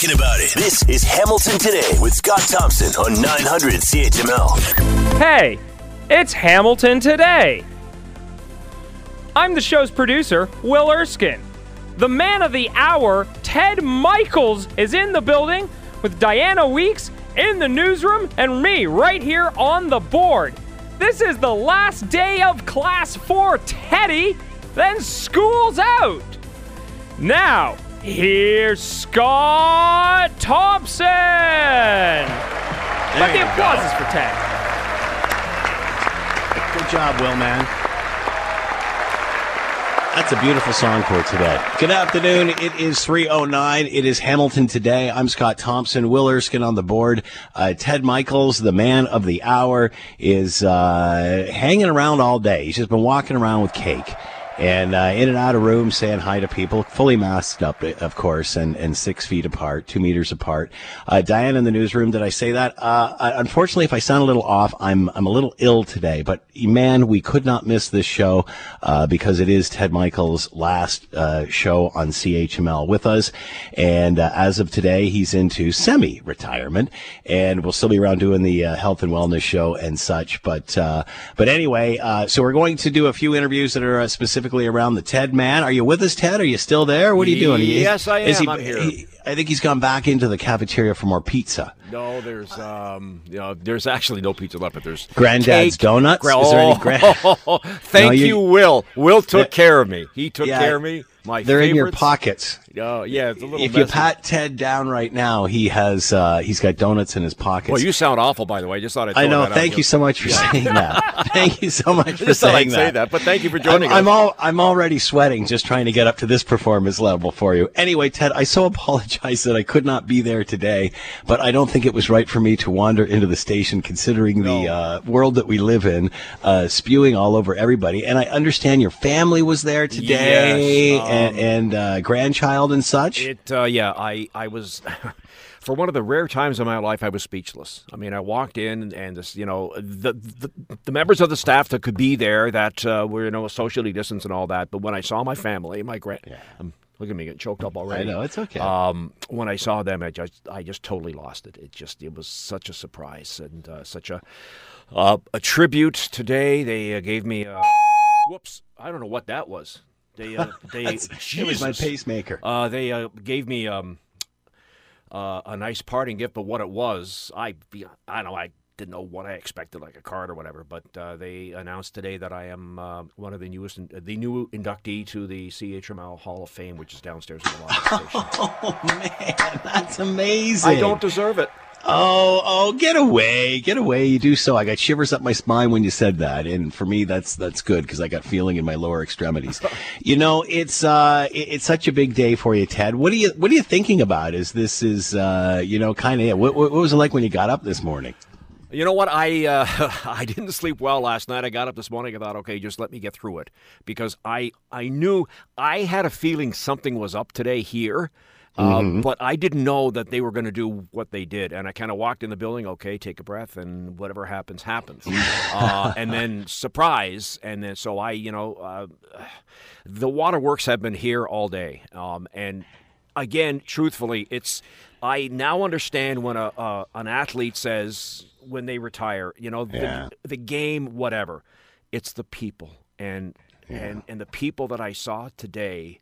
talking about it. This is Hamilton Today with Scott Thompson on 900 CHML. Hey, it's Hamilton Today. I'm the show's producer, Will Erskine. The man of the hour, Ted Michaels, is in the building with Diana Weeks in the newsroom and me right here on the board. This is the last day of class for Teddy, then school's out. Now, here's Scott Thompson. But the you applause go. is for Ted. Good job, Will, man. That's a beautiful song for today. Good afternoon. It is 3.09. It is Hamilton today. I'm Scott Thompson. Will Erskine on the board. Uh, Ted Michaels, the man of the hour, is uh, hanging around all day. He's just been walking around with cake. And uh, in and out of rooms, saying hi to people, fully masked up, of course, and, and six feet apart, two meters apart. Uh, Diane in the newsroom, did I say that? Uh, unfortunately, if I sound a little off, I'm I'm a little ill today. But man, we could not miss this show uh, because it is Ted Michaels' last uh, show on CHML with us. And uh, as of today, he's into semi-retirement, and we'll still be around doing the health and wellness show and such. But but anyway, so we're going to do a few interviews that are uh, specifically around the Ted man. Are you with us, Ted? Are you still there? What are you doing? Yes, I Is am. he- I'm here. he- I think he's gone back into the cafeteria for more pizza. No, there's um, you know, there's actually no pizza left, but there's Granddad's cake. Donuts? Gra- Is there any oh, thank No, you- Will. Will took care of me. He took Yeah, care of me. My They're in your pockets. Oh, yeah, it's a little. If you pat Ted down right now, he has uh, he's got donuts in his pockets. well, you sound awful, by the way. I just thought I'd I know. that. Thank you so much for saying that. Thank you so much for just saying I'd say that, but thank you for joining I'm, I'm us. all I'm already sweating just trying to get up to this performance level for you. Anyway, Ted, I so apologize that I could not be there today, but I don't think it was right for me to wander into the station considering the uh, world that we live in, uh, spewing all over everybody. And I understand your family was there today Yes, um, and, and uh, grandchild and such. It, uh, yeah, I, I was, for one of the rare times in my life, I was speechless. I mean, I walked in and this, you know, the, the the members of the staff that could be there that uh, were, you know, socially distanced and all that. But when I saw my family, my grand, um, look at me getting choked up already. I know it's okay. Um, when I saw them, I just, I just totally lost it. It just, it was such a surprise and uh, such a, uh, a tribute today. They uh, gave me, a, whoops, I don't know what that was. They, uh, they, it was my pacemaker. Uh, they uh, gave me um, uh, a nice parting gift, but what it was, I I don't know, I didn't know what I expected, like a card or whatever. But uh, they announced today that I am uh, one of the newest, the new inductee to the CHML Hall of Fame, which is downstairs in the lobby oh man, that's amazing. I don't deserve it. Oh, oh, get away, get away! You do so. I got shivers up my spine when you said that, and for me, that's that's good because I got feeling in my lower extremities. you know, it's uh, it- it's such a big day for you, Ted. What are you What are you thinking about? Is this is uh, you know, kind of what, what was it like when you got up this morning? You know what? I uh, I didn't sleep well last night. I got up this morning. I thought, okay, just let me get through it because I I knew I had a feeling something was up today here. Uh, but I didn't know that they were going to do what they did, and I kind of walked in the building. Okay, take a breath, and whatever happens, happens. uh, and then surprise, and then so I, you know, uh, the waterworks have been here all day, um, and again, truthfully, it's I now understand when a, a an athlete says when they retire, you know, Yeah. the, the game, whatever, it's the people and and and the people that I saw today.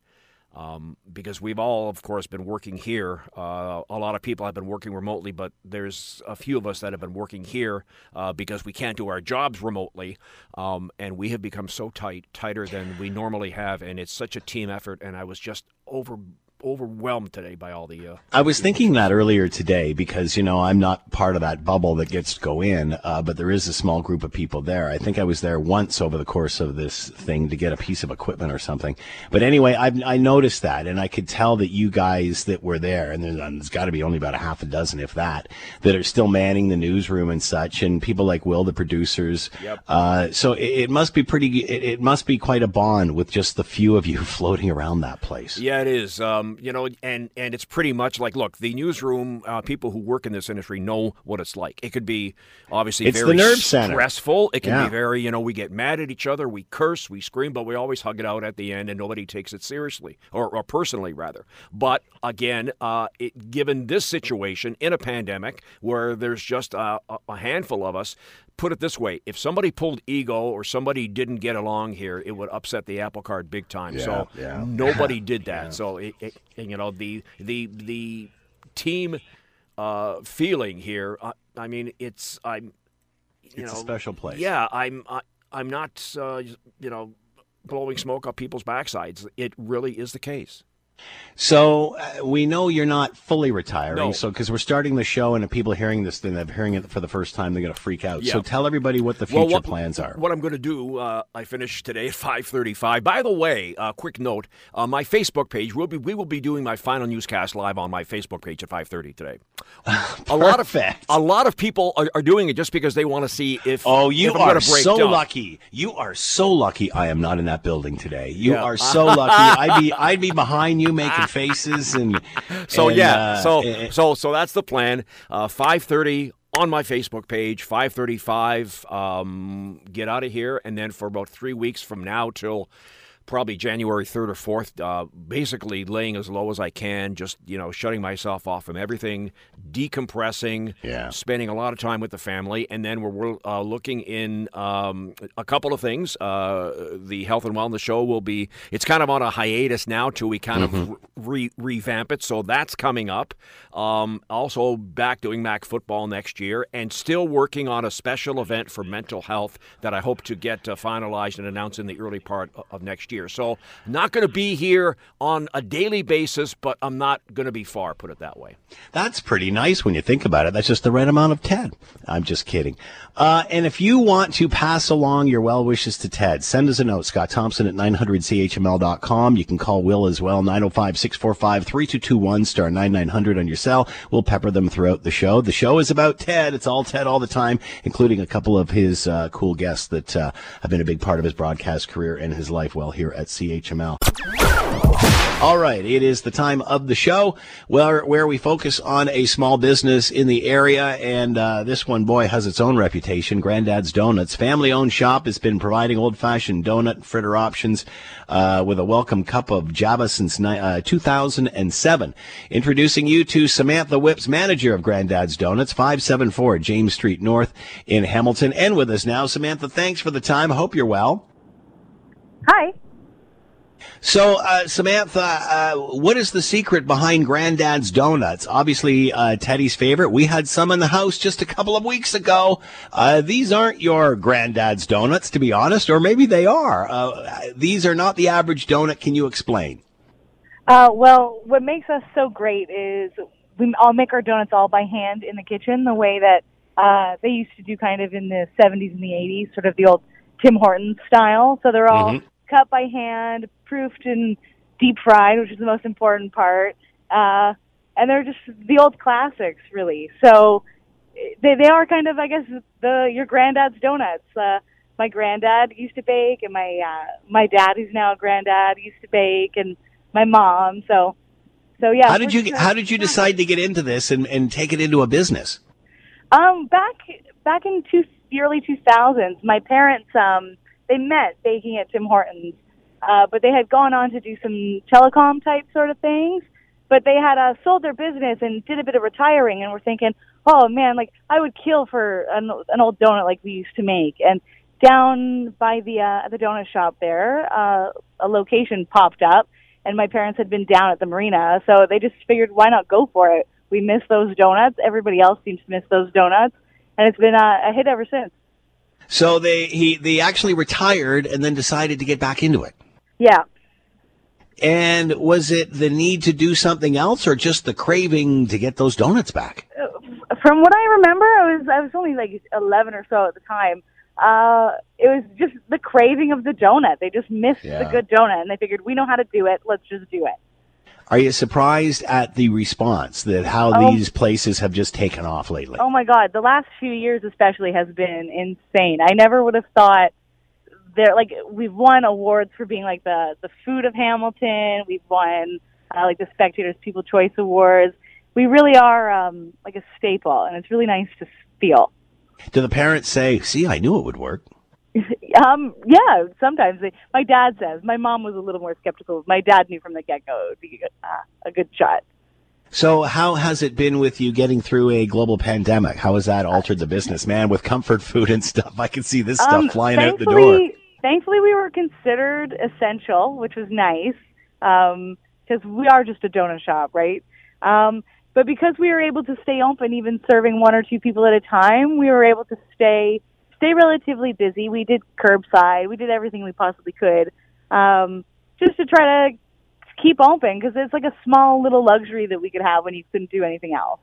Um, because we've all, of course, been working here. Uh, a lot of people have been working remotely, but there's a few of us that have been working here uh, because we can't do our jobs remotely. Um, and we have become so tight, tighter than we normally have. And it's such a team effort. And I was just over overwhelmed today by all the. Uh, I was thinking that earlier today because you know I'm not part of that bubble that gets to go in, uh, but there is a small group of people there. I think I was there once over the course of this thing to get a piece of equipment or something. But anyway, I, I noticed that, and I could tell that you guys that were there, and there's, there's got to be only about a half a dozen, if that, that are still manning the newsroom and such, and people like Will, the producers. Yep. Uh, so it, it must be pretty. It, it must be quite a bond with just the few of you floating around that place. Yeah, it is. Um, Um, you know, and and it's pretty much like, look, the newsroom uh, people who work in this industry know what it's like. It could be obviously It's very the nerve center. stressful. It can Yeah. be very, you know, we get mad at each other, we curse, we scream, but we always hug it out at the end, and nobody takes it seriously or, or personally rather. But again, uh, it, given this situation in a pandemic where there's just a, a handful of us. Put it this way: if somebody pulled ego or somebody didn't get along here, it would upset the apple cart big time. so Yeah, yeah. nobody did that. So it, it, you know the the the team uh, feeling here. Uh, I mean, it's I'm. You It's a special place. Yeah, I'm. I, I'm not. Uh, you know, blowing smoke up people's backsides. It really is the case. So uh, we know you're not fully retiring. No. So because we're starting the show and if people hearing this, then they're hearing it for the first time, they're going to freak out. So tell everybody what the future Well, what, plans are. What I'm going to do, uh, I finish today at 5:35. By the way, uh, quick note: uh, my Facebook page will be we will be doing my final newscast live on my Facebook page at 5:30 today. a lot of a lot of people are, are doing it just because they want to see if Oh, you if are so down. lucky. You are so lucky. I am not in that building today. You Yeah. are so lucky. I'd be I'd be behind you making faces and. So and, yeah, uh, so eh, so so that's the plan. Uh, Five thirty on my Facebook page. Five thirty-five. Um, get out of here, and then for about three weeks from now till probably January third or fourth. Uh, basically laying as low as I can, just you know, shutting myself off from everything, decompressing. Yeah. Spending a lot of time with the family, and then we're, we're uh, looking in um, a couple of things. Uh, the health and wellness show will be. It's kind of on a hiatus now till we kind Mm-hmm. of re- revamp it. So that's coming up. Um, also back doing Mac football next year, and still working on a special event for mental health that I hope to get uh, finalized and announced in the early part of next year. So not going to be here on a daily basis, but I'm not going to be far. Put it that way. That's pretty nice when you think about it. That's just the right amount of Ted. I'm just kidding. Uh, and if you want to pass along your well wishes to Ted, send us a note, Scott Thompson at 900CHML.com. You can call Will as well, 905 645 3221, star 9900 on your cell. We'll pepper them throughout the show. The show is about Ted. It's all Ted all the time, including a couple of his uh, cool guests that uh, have been a big part of his broadcast career and his life well here at CHML. All right, it is the time of the show where where we focus on a small business in the area, and uh, this one, boy, has its own reputation. Granddad's Donuts, family-owned shop, has been providing old-fashioned donut and fritter options uh, with a welcome cup of Java since ni- uh, 2007. Introducing you to Samantha Whips, manager of Granddad's Donuts, 574 James Street North in Hamilton, and with us now, Samantha. Thanks for the time. Hope you're well. Hi. So, uh, Samantha, uh, what is the secret behind Granddad's Donuts? Obviously, uh, Teddy's favorite. We had some in the house just a couple of weeks ago. Uh, these aren't your Granddad's Donuts, to be honest, or maybe they are. Uh, these are not the average donut. Can you explain? Uh, well, what makes us so great is we all make our donuts all by hand in the kitchen, the way that uh, they used to do kind of in the 70s and the 80s, sort of the old Tim Hortons style. So they're all cut by hand, proofed and deep fried, which is the most important part. Uh, and they're just the old classics, really. So they they are kind of, I guess, the your granddad's donuts. Uh, my granddad used to bake, and my uh, my dad, who's now a granddad, used to bake, and my mom. So, so yeah. How did you How did you decide to get into this and, and take it into a business? Um, back back in two, the early 2000s, my parents um they met baking at Tim Hortons, uh, but they had gone on to do some telecom type sort of things. But they had uh, sold their business and did a bit of retiring, and were thinking, oh man, like I would kill for an, an old donut like we used to make. And down by the uh, the donut shop there, uh, a location popped up, and my parents had been down at the marina, so they just figured, why not go for it? We miss those donuts. Everybody else seems to miss those donuts, and it's been a, a hit ever since. So they he they actually retired and then decided to get back into it. Yeah. And was it the need to do something else, or just the craving to get those donuts back? From what I remember, I was I was only like 11 or so at the time. Uh, it was just the craving of the donut. They just missed Yeah. the good donut, and they figured we know how to do it. Let's just do it. Are you surprised at the response that how Oh. these places have just taken off lately? Oh my God, the last few years especially has been insane. I never would have thought there like we've won awards for being like the the food of Hamilton. We've won uh, like the Spectator's People Choice Awards. We really are um, like a staple, and it's really nice to feel. Do the parents say, "See, I knew it would work"? um, yeah, sometimes they, my dad says. My mom was a little more skeptical. My dad knew from the get go it would be uh, a good shot. So, how has it been with you getting through a global pandemic? How has that altered the business, man? With comfort food and stuff, I can see this stuff um, flying out the door. Thankfully, we were considered essential, which was nice because um, we are just a donut shop, right? Um, but because we were able to stay open, even serving one or two people at a time, we were able to stay stay relatively busy. We did curbside, we did everything we possibly could, um, just to try to keep open because it's like a small little luxury that we could have when you couldn't do anything else.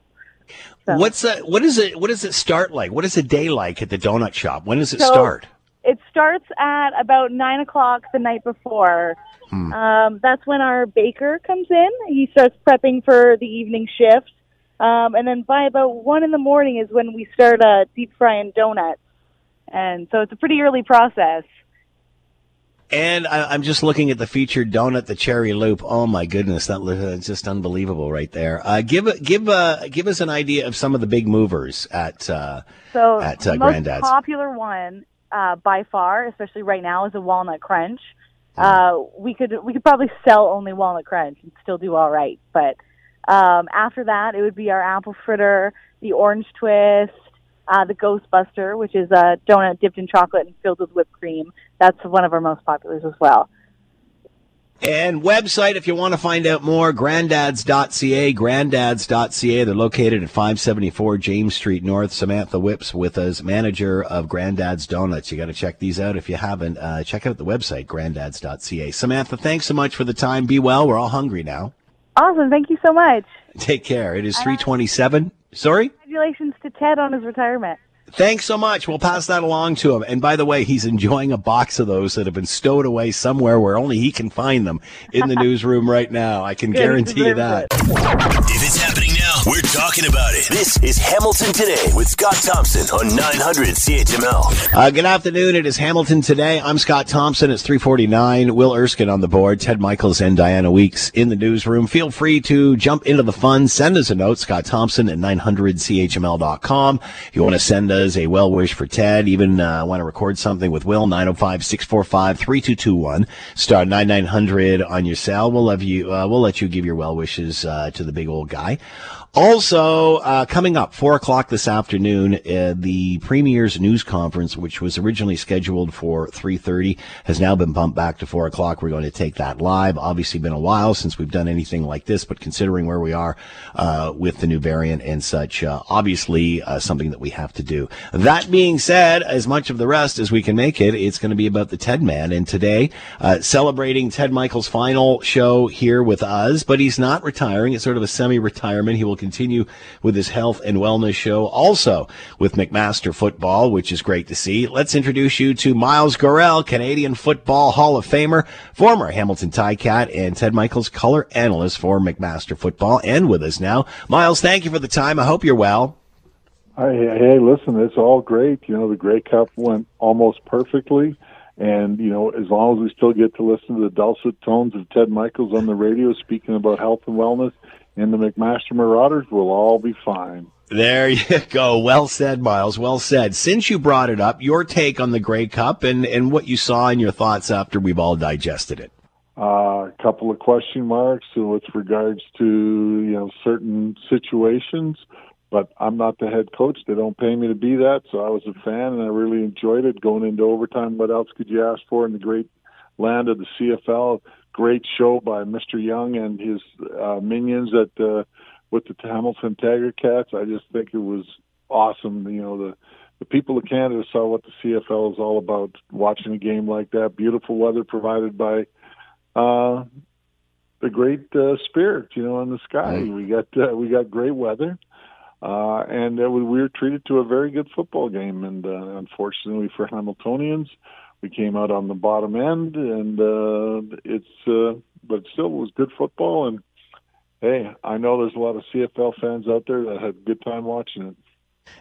So. What's that? What is it? What does it start like? What is a day like at the donut shop? When does it so start? It starts at about nine o'clock the night before. Hmm. Um, that's when our baker comes in. He starts prepping for the evening shift, um, and then by about one in the morning is when we start uh, deep frying donuts. And so it's a pretty early process. And I, am just looking at the featured donut, the cherry loop. Oh my goodness, that's just unbelievable right there. Uh, give give uh, give us an idea of some of the big movers at uh, so at uh, the Granddad's. most popular one uh, by far, especially right now, is a walnut crunch. Uh, we could we could probably sell only walnut crunch and still do all right, but um, after that, it would be our apple fritter, the orange twist, uh, the Ghostbuster, which is a donut dipped in chocolate and filled with whipped cream. That's one of our most populars as well. And website, if you want to find out more, granddads.ca, granddads.ca. They're located at 574 James Street North. Samantha Whips with us, manager of Granddad's Donuts. You got to check these out if you haven't. Uh, check out the website, granddads.ca. Samantha, thanks so much for the time. Be well. We're all hungry now. Awesome. Thank you so much. Take care. It is 327. Sorry? Congratulations to Ted on his retirement. Thanks so much. We'll pass that along to him. And by the way, he's enjoying a box of those that have been stowed away somewhere where only he can find them in the newsroom right now. I can guarantee you that. If it's happening now, we're talking about it. This is Hamilton Today with Scott Thompson on 900 CHML. Uh, good afternoon. It is Hamilton Today. I'm Scott Thompson. It's 349. Will Erskine on the board. Ted Michaels and Diana Weeks in the newsroom. Feel free to jump into the fun. Send us a note, Scott Thompson at 900CHML.com. If you want to send us a well wish for Ted, even uh, want to record something with Will, 905-645-3221. Star 9900 on your cell. We'll love you. Uh, we'll let you give your well wishes uh, to the big old guy. Also, uh, coming up, 4 o'clock this afternoon, uh, the Premier's news conference, which was originally scheduled for 3.30, has now been bumped back to 4 o'clock. We're going to take that live. Obviously, been a while since we've done anything like this, but considering where we are uh, with the new variant and such, uh, obviously uh, something that we have to do. That being said, as much of the rest as we can make it, it's going to be about the Ted Man. And today, uh, celebrating Ted Michaels' final show here with us, but he's not retiring. It's sort of a semi-retirement. He will continue with his health and wellness show, also with McMaster Football, which is great to see. Let's introduce you to Miles Gorrell, Canadian Football Hall of Famer, former Hamilton Ticat, and Ted Michaels color analyst for McMaster Football, and with us now. Miles, thank you for the time. I hope you're well. Hey, hey, listen, it's all great. You know, the Grey Cup went almost perfectly. And, you know, as long as we still get to listen to the dulcet tones of Ted Michaels on the radio speaking about health and wellness, and the McMaster Marauders will all be fine. There you go. Well said, Miles. Well said. Since you brought it up, your take on the Grey Cup and, and what you saw and your thoughts after we've all digested it. Uh, a couple of question marks with regards to you know certain situations, but I'm not the head coach. They don't pay me to be that, so I was a fan and I really enjoyed it. Going into overtime, what else could you ask for in the great land of the CFL? Great show by Mr. Young and his uh, minions at uh, with the Hamilton Tiger Cats. I just think it was awesome. You know, the the people of Canada saw what the CFL is all about. Watching a game like that, beautiful weather provided by uh, the Great uh, Spirit. You know, in the sky, we got uh, we got great weather. Uh, and uh, we were treated to a very good football game, and uh, unfortunately for Hamiltonians, we came out on the bottom end, and uh, it's uh, but still it was good football. And hey, I know there's a lot of CFL fans out there that had a good time watching it.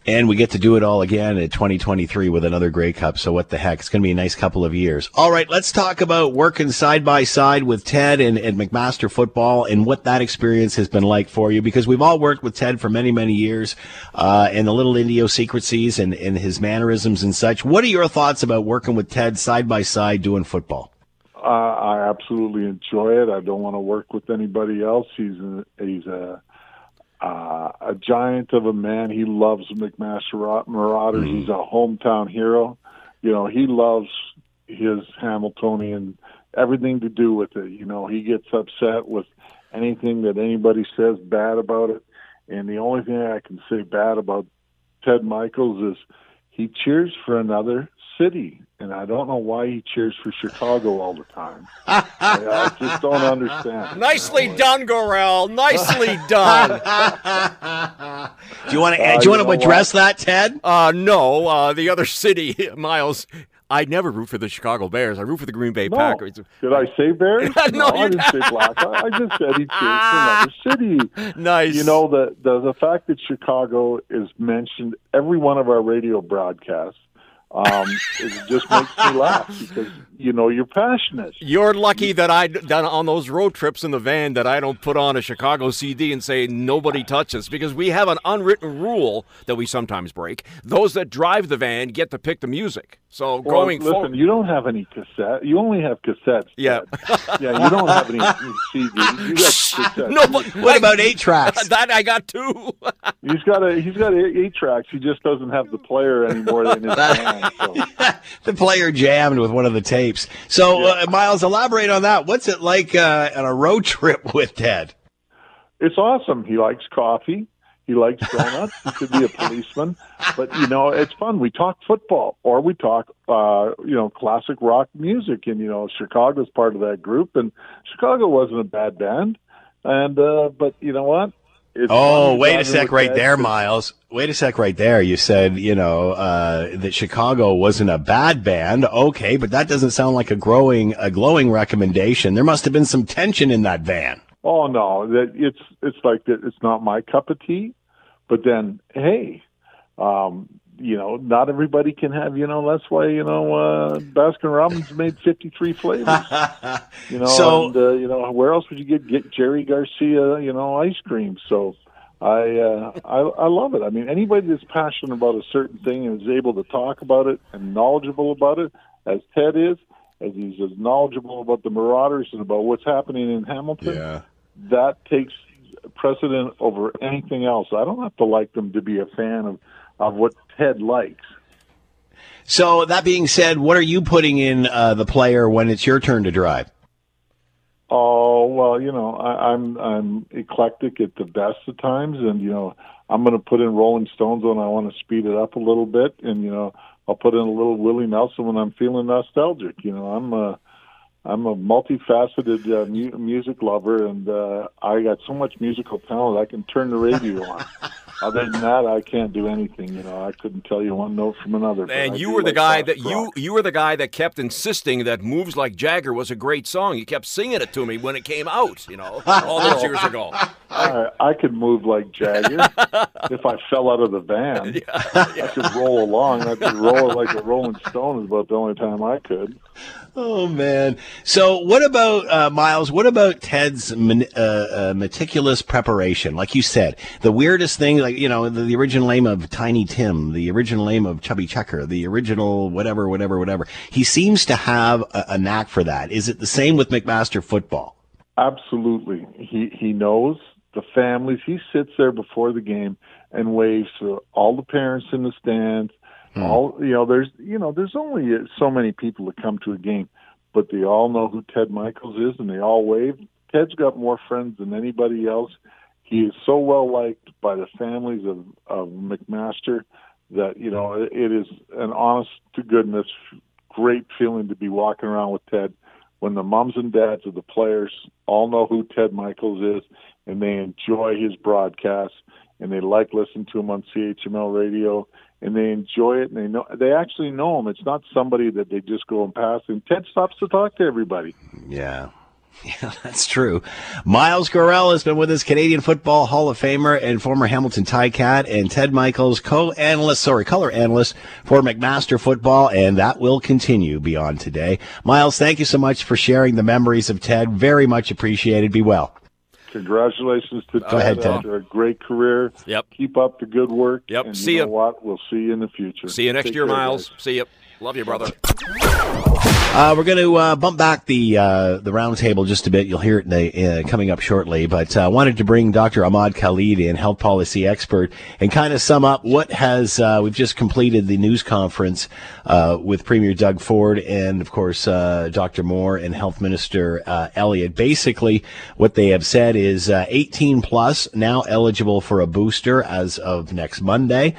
And we get to do it all again in 2023 with another Grey Cup. So what the heck? It's going to be a nice couple of years. All right, let's talk about working side by side with Ted and, and McMaster football and what that experience has been like for you because we've all worked with Ted for many, many years uh, and the little idiosyncrasies and, and his mannerisms and such. What are your thoughts about working with Ted side by side doing football? Uh, I absolutely enjoy it. I don't want to work with anybody else. He's a, he's a uh, a giant of a man. He loves McMaster Marauders. Mm-hmm. He's a hometown hero. You know, he loves his Hamiltonian everything to do with it. You know, he gets upset with anything that anybody says bad about it. And the only thing I can say bad about Ted Michaels is he cheers for another city and I don't know why he cheers for Chicago all the time. I, I, just don't understand. Nicely done, Gorrell. Nicely done. do you want to? Uh, do you want to address what? that, Ted? Uh, no. Uh, the other city, Miles. I never root for the Chicago Bears. I root for the Green Bay no. Packers. Did I say Bears? no, no I didn't say Black. I, I just said he cheers for another city. Nice. You know the, the the fact that Chicago is mentioned every one of our radio broadcasts um, it just makes me laugh because you know you're passionate. You're lucky that I that on those road trips in the van that I don't put on a Chicago CD and say nobody touches because we have an unwritten rule that we sometimes break. Those that drive the van get to pick the music. So well, going listen, forward, you don't have any cassette. You only have cassettes. Yeah, yeah. You don't have any CDs. You got cassettes. No, but what about eight tracks? that I got two. he's got a he's got eight tracks. He just doesn't have the player anymore in his van. So. the player jammed with one of the tapes. So, yeah. uh, Miles, elaborate on that. What's it like uh, on a road trip with Ted? It's awesome. He likes coffee. He likes donuts. he could be a policeman, but you know, it's fun. We talk football, or we talk, uh, you know, classic rock music, and you know, Chicago's part of that group, and Chicago wasn't a bad band, and uh, but you know what? It's oh, wait a sec, right there, Miles. Wait a sec, right there. You said you know uh, that Chicago wasn't a bad band. Okay, but that doesn't sound like a growing, a glowing recommendation. There must have been some tension in that van. Oh no, that it's it's like that. It's not my cup of tea. But then, hey, um, you know, not everybody can have. You know, that's why you know uh, Baskin Robbins made fifty three flavors. you know, so, and uh, you know, where else would you get get Jerry Garcia? You know, ice cream. So. I, uh, I I love it. I mean, anybody that's passionate about a certain thing and is able to talk about it and knowledgeable about it, as Ted is, as he's as knowledgeable about the Marauders and about what's happening in Hamilton, yeah. that takes precedent over anything else. I don't have to like them to be a fan of, of what Ted likes. So that being said, what are you putting in uh, the player when it's your turn to drive? Oh well, you know I, I'm I'm eclectic at the best of times, and you know I'm going to put in Rolling Stones when I want to speed it up a little bit, and you know I'll put in a little Willie Nelson when I'm feeling nostalgic. You know I'm uh, I'm a multifaceted uh, mu- music lover, and uh, I got so much musical talent I can turn the radio on. Other than that, I can't do anything. You know, I couldn't tell you one note from another. And you were the like guy that rock. you you were the guy that kept insisting that "Moves Like Jagger" was a great song. You kept singing it to me when it came out. You know, all those years ago. I, I could move like Jagger if I fell out of the van. Yeah, yeah. I could roll along. I could roll like a Rolling Stone. Is about the only time I could. Oh man! So what about uh, Miles? What about Ted's uh, uh, meticulous preparation? Like you said, the weirdest thing, like you know, the, the, original name of Tiny Tim, the original name of Chubby Checker, the original whatever, whatever, whatever. He seems to have a, a knack for that. Is it the same with McMaster football? Absolutely. He he knows the families. He sits there before the game and waves to all the parents in the stands Hmm. All you know, there's you know, there's only so many people that come to a game, but they all know who Ted Michaels is, and they all wave. Ted's got more friends than anybody else. He is so well liked by the families of of McMaster that you know it, it is an honest to goodness great feeling to be walking around with Ted when the moms and dads of the players all know who Ted Michaels is and they enjoy his broadcasts and they like listening to him on CHML radio and they enjoy it and they know they actually know him. It's not somebody that they just go and pass. And Ted stops to talk to everybody. Yeah. Yeah, that's true. Miles Gorrell has been with us, Canadian Football Hall of Famer and former Hamilton Ticat, and Ted Michaels, co-analyst, sorry, color analyst for McMaster Football, and that will continue beyond today. Miles, thank you so much for sharing the memories of Ted. Very much appreciated. Be well. Congratulations to Go ahead, Ted. after a great career. Yep. Keep up the good work. Yep. And See you know what? We'll see you in the future. See you next Take year, Miles. guys. See you. Love you, brother. Uh, we're going to uh, bump back the uh, the roundtable just a bit. You'll hear it the, uh, coming up shortly. But I uh, wanted to bring Dr. Ahmad Khalid in, health policy expert, and kind of sum up what has uh, we've just completed the news conference with Premier Doug Ford and of course Dr. Moore and Health Minister Elliott. Basically, what they have said is uh, 18 plus now eligible for a booster as of next Monday,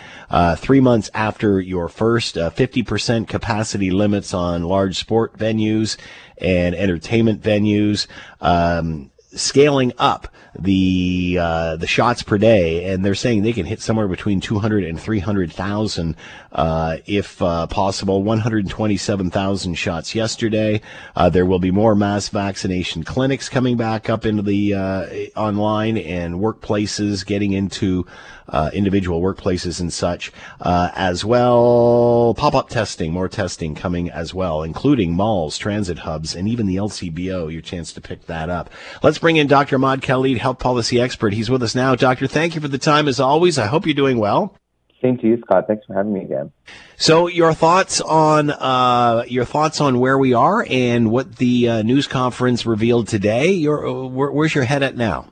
three months after your first. Uh, 50% capacity limits on large sport venues and entertainment venues. Um, scaling up the uh, the shots per day, and they're saying they can hit somewhere between 200 and 300,000 uh, if uh, possible. 127,000 shots yesterday. Uh, there will be more mass vaccination clinics coming back up into the uh, online and workplaces, getting into uh, individual workplaces and such uh, as well. Pop up testing, more testing coming as well, including malls, transit hubs, and even the LCBO. Your chance to pick that up. Let's bring in Dr. Ahmad Khalid, health policy expert. He's with us now. Doctor, thank you for the time as always. I hope you're doing well. Same to you, Scott. Thanks for having me again. So, your thoughts on uh, your thoughts on where we are and what the uh, news conference revealed today. Your, uh, where, where's your head at now?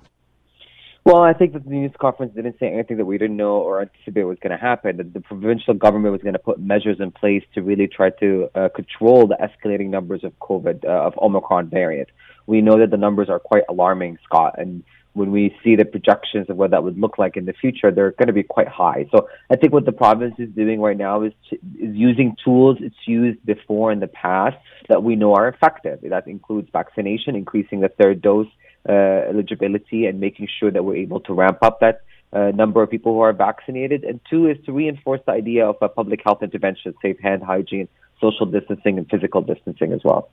Well, I think that the news conference didn't say anything that we didn't know or anticipate was going to happen. That the provincial government was going to put measures in place to really try to uh, control the escalating numbers of COVID, uh, of Omicron variant. We know that the numbers are quite alarming, Scott, and when we see the projections of what that would look like in the future, they're going to be quite high. So I think what the province is doing right now is is using tools it's used before in the past that we know are effective. That includes vaccination, increasing the third dose uh, eligibility, and making sure that we're able to ramp up that uh, number of people who are vaccinated. And two is to reinforce the idea of a public health intervention, safe hand hygiene, social distancing, and physical distancing as well.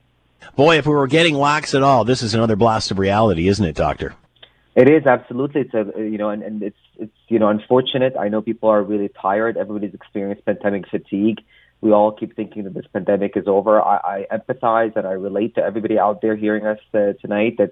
Boy, if we were getting lax at all, this is another blast of reality, isn't it, Doctor? It is absolutely. It's a you know, and, and it's it's you know unfortunate. I know people are really tired. Everybody's experienced pandemic fatigue. We all keep thinking that this pandemic is over. I, I empathize and I relate to everybody out there hearing us uh, tonight. That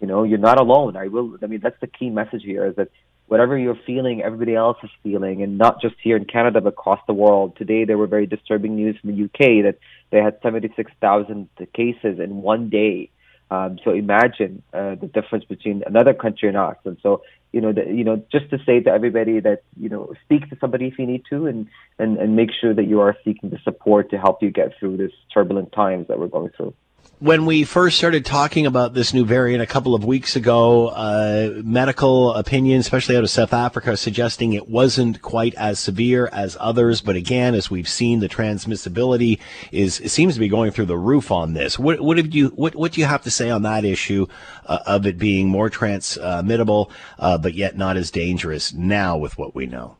you know you're not alone. I will. I mean that's the key message here is that whatever you're feeling, everybody else is feeling, and not just here in Canada but across the world. Today there were very disturbing news from the UK that they had 76,000 cases in one day. Um, so imagine uh, the difference between another country and us. And so, you know, the, you know, just to say to everybody that you know, speak to somebody if you need to, and and and make sure that you are seeking the support to help you get through this turbulent times that we're going through when we first started talking about this new variant a couple of weeks ago, uh, medical opinion, especially out of South Africa, suggesting it wasn't quite as severe as others. But again, as we've seen, the transmissibility is seems to be going through the roof on this. What, what have you what what do you have to say on that issue uh, of it being more transmittable, uh, but yet not as dangerous now with what we know?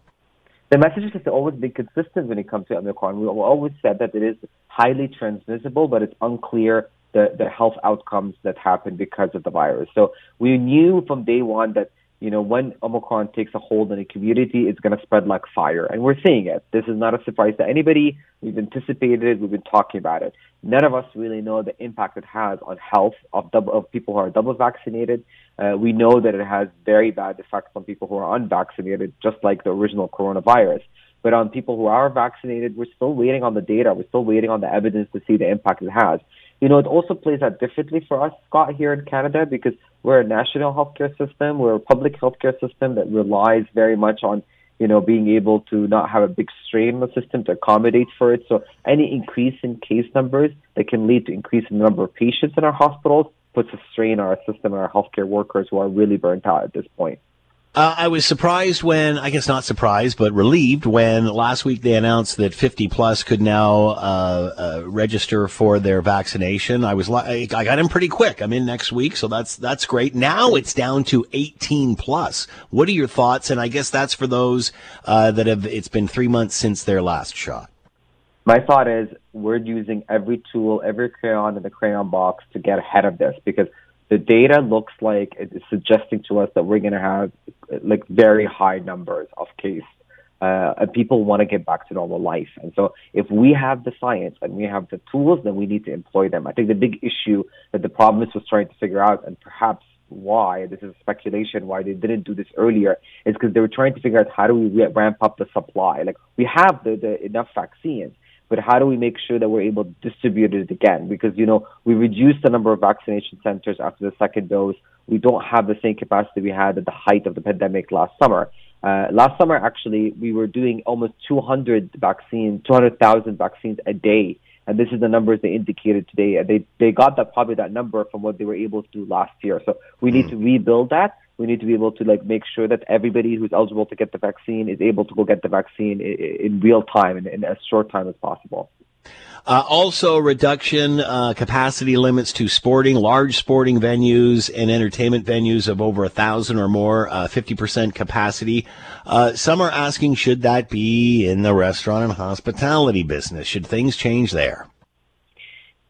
the message has always been consistent when it comes to Omicron. We always said that it is highly transmissible, but it's unclear the, the health outcomes that happen because of the virus. So we knew from day one that, you know, when Omicron takes a hold in a community, it's going to spread like fire. And we're seeing it. This is not a surprise to anybody. We've anticipated it. We've been talking about it. None of us really know the impact it has on health of, double, of people who are double vaccinated. Uh, we know that it has very bad effects on people who are unvaccinated, just like the original coronavirus. But on people who are vaccinated, we're still waiting on the data. We're still waiting on the evidence to see the impact it has. You know, it also plays out differently for us, Scott, here in Canada, because we're a national healthcare system. We're a public healthcare system that relies very much on, you know, being able to not have a big strain on the system to accommodate for it. So any increase in case numbers that can lead to increase in the number of patients in our hospitals puts a strain on our system and our healthcare workers who are really burnt out at this point. Uh, I was surprised when, I guess not surprised, but relieved when last week they announced that 50 plus could now uh, uh, register for their vaccination. I was I got in pretty quick. I'm in next week, so that's that's great. Now it's down to 18 plus. What are your thoughts? And I guess that's for those uh, that have. It's been three months since their last shot. My thought is we're using every tool, every crayon in the crayon box to get ahead of this because the data looks like it's suggesting to us that we're going to have like very high numbers of case uh, and people want to get back to normal life. And so, if we have the science and we have the tools, then we need to employ them. I think the big issue that the province was trying to figure out, and perhaps why this is speculation why they didn't do this earlier, is because they were trying to figure out how do we ramp up the supply. Like we have the, the enough vaccines, but how do we make sure that we're able to distribute it again? Because, you know, we reduced the number of vaccination centers after the second dose. We don't have the same capacity we had at the height of the pandemic last summer. Uh, last summer, actually, we were doing almost 200 vaccines, 200,000 vaccines a day. And this is the numbers they indicated today. And they, they got that probably that number from what they were able to do last year. So we need mm. to rebuild that. We need to be able to like make sure that everybody who's eligible to get the vaccine is able to go get the vaccine in, real time and in as short time as possible. Uh, also, reduction uh, capacity limits to sporting, large sporting venues and entertainment venues of over a thousand or more, uh, 50% capacity. Uh, some are asking, should that be in the restaurant and hospitality business? Should things change there?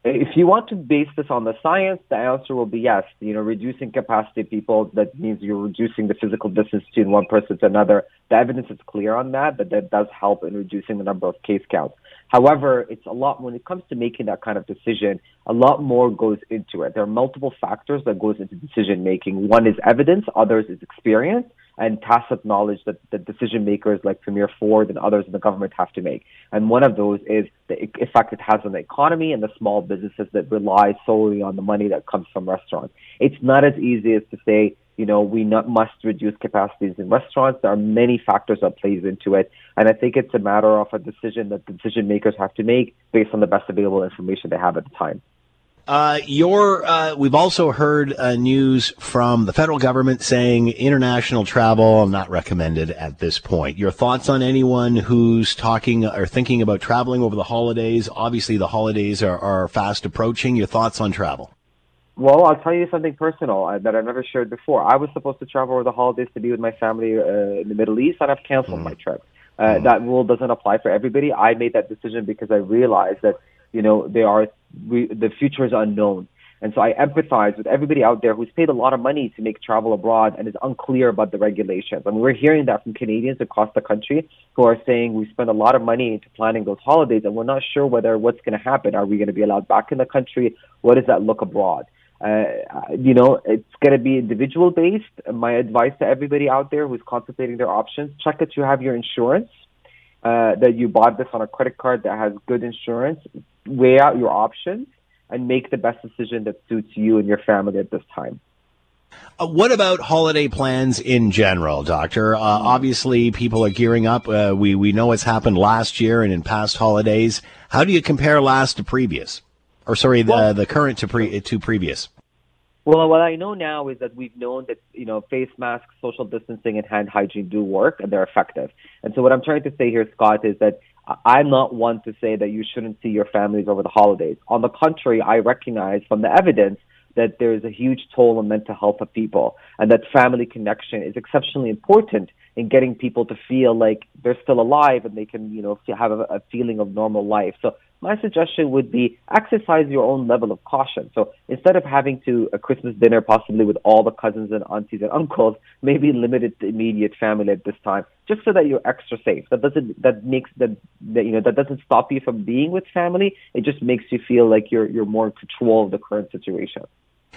If you want to base this on the science, the answer will be yes. You know, reducing capacity people, that means you're reducing the physical distance between one person to another. The evidence is clear on that, that that does help in reducing the number of case counts. However, it's a lot, when it comes to making that kind of decision, a lot more goes into it. There are multiple factors that goes into decision making. One is evidence, others is experience, and tacit knowledge that the decision makers like Premier Ford and others in the government have to make. And one of those is the effect it has on the economy and the small businesses that rely solely on the money that comes from restaurants. It's not as easy as to say, you know, we not, must reduce capacities in restaurants. There are many factors that plays into it. And I think it's a matter of a decision that the decision makers have to make based on the best available information they have at the time. Uh, your, uh, we've also heard uh, news from the federal government saying international travel not recommended at this point. Your thoughts on anyone who's talking or thinking about traveling over the holidays? Obviously, the holidays are, are fast approaching. Your thoughts on travel? Well, I'll tell you something personal uh, that I've never shared before. I was supposed to travel over the holidays to be with my family uh, in the Middle East, and I've canceled mm. my trip. Uh, mm. That rule doesn't apply for everybody. I made that decision because I realized that you know there are we, the future is unknown, and so I empathize with everybody out there who's paid a lot of money to make travel abroad and is unclear about the regulations. I mean, we're hearing that from Canadians across the country who are saying we spent a lot of money into planning those holidays, and we're not sure whether what's going to happen. Are we going to be allowed back in the country? What does that look abroad? Uh, you know, it's going to be individual based. My advice to everybody out there who's contemplating their options, check that you have your insurance, uh, that you bought this on a credit card that has good insurance, weigh out your options, and make the best decision that suits you and your family at this time. Uh, what about holiday plans in general, Doctor? Uh, obviously, people are gearing up. Uh, we we know what's happened last year and in past holidays. How do you compare last to previous? or sorry, the well, the current to pre to previous? Well, what I know now is that we've known that you know face masks, social distancing, and hand hygiene do work and they're effective. And so what I'm trying to say here, Scott, is that I'm not one to say that you shouldn't see your families over the holidays. On the contrary, I recognize from the evidence that there is a huge toll on mental health of people and that family connection is exceptionally important in getting people to feel like they're still alive and they can, you know, have a, a feeling of normal life. So my suggestion would be exercise your own level of caution. So instead of having to a Christmas dinner possibly with all the cousins and aunties and uncles, maybe limit it to immediate family at this time, just so that you're extra safe. That doesn't that makes that, that you know that doesn't stop you from being with family. It just makes you feel like you're you're more in control of the current situation.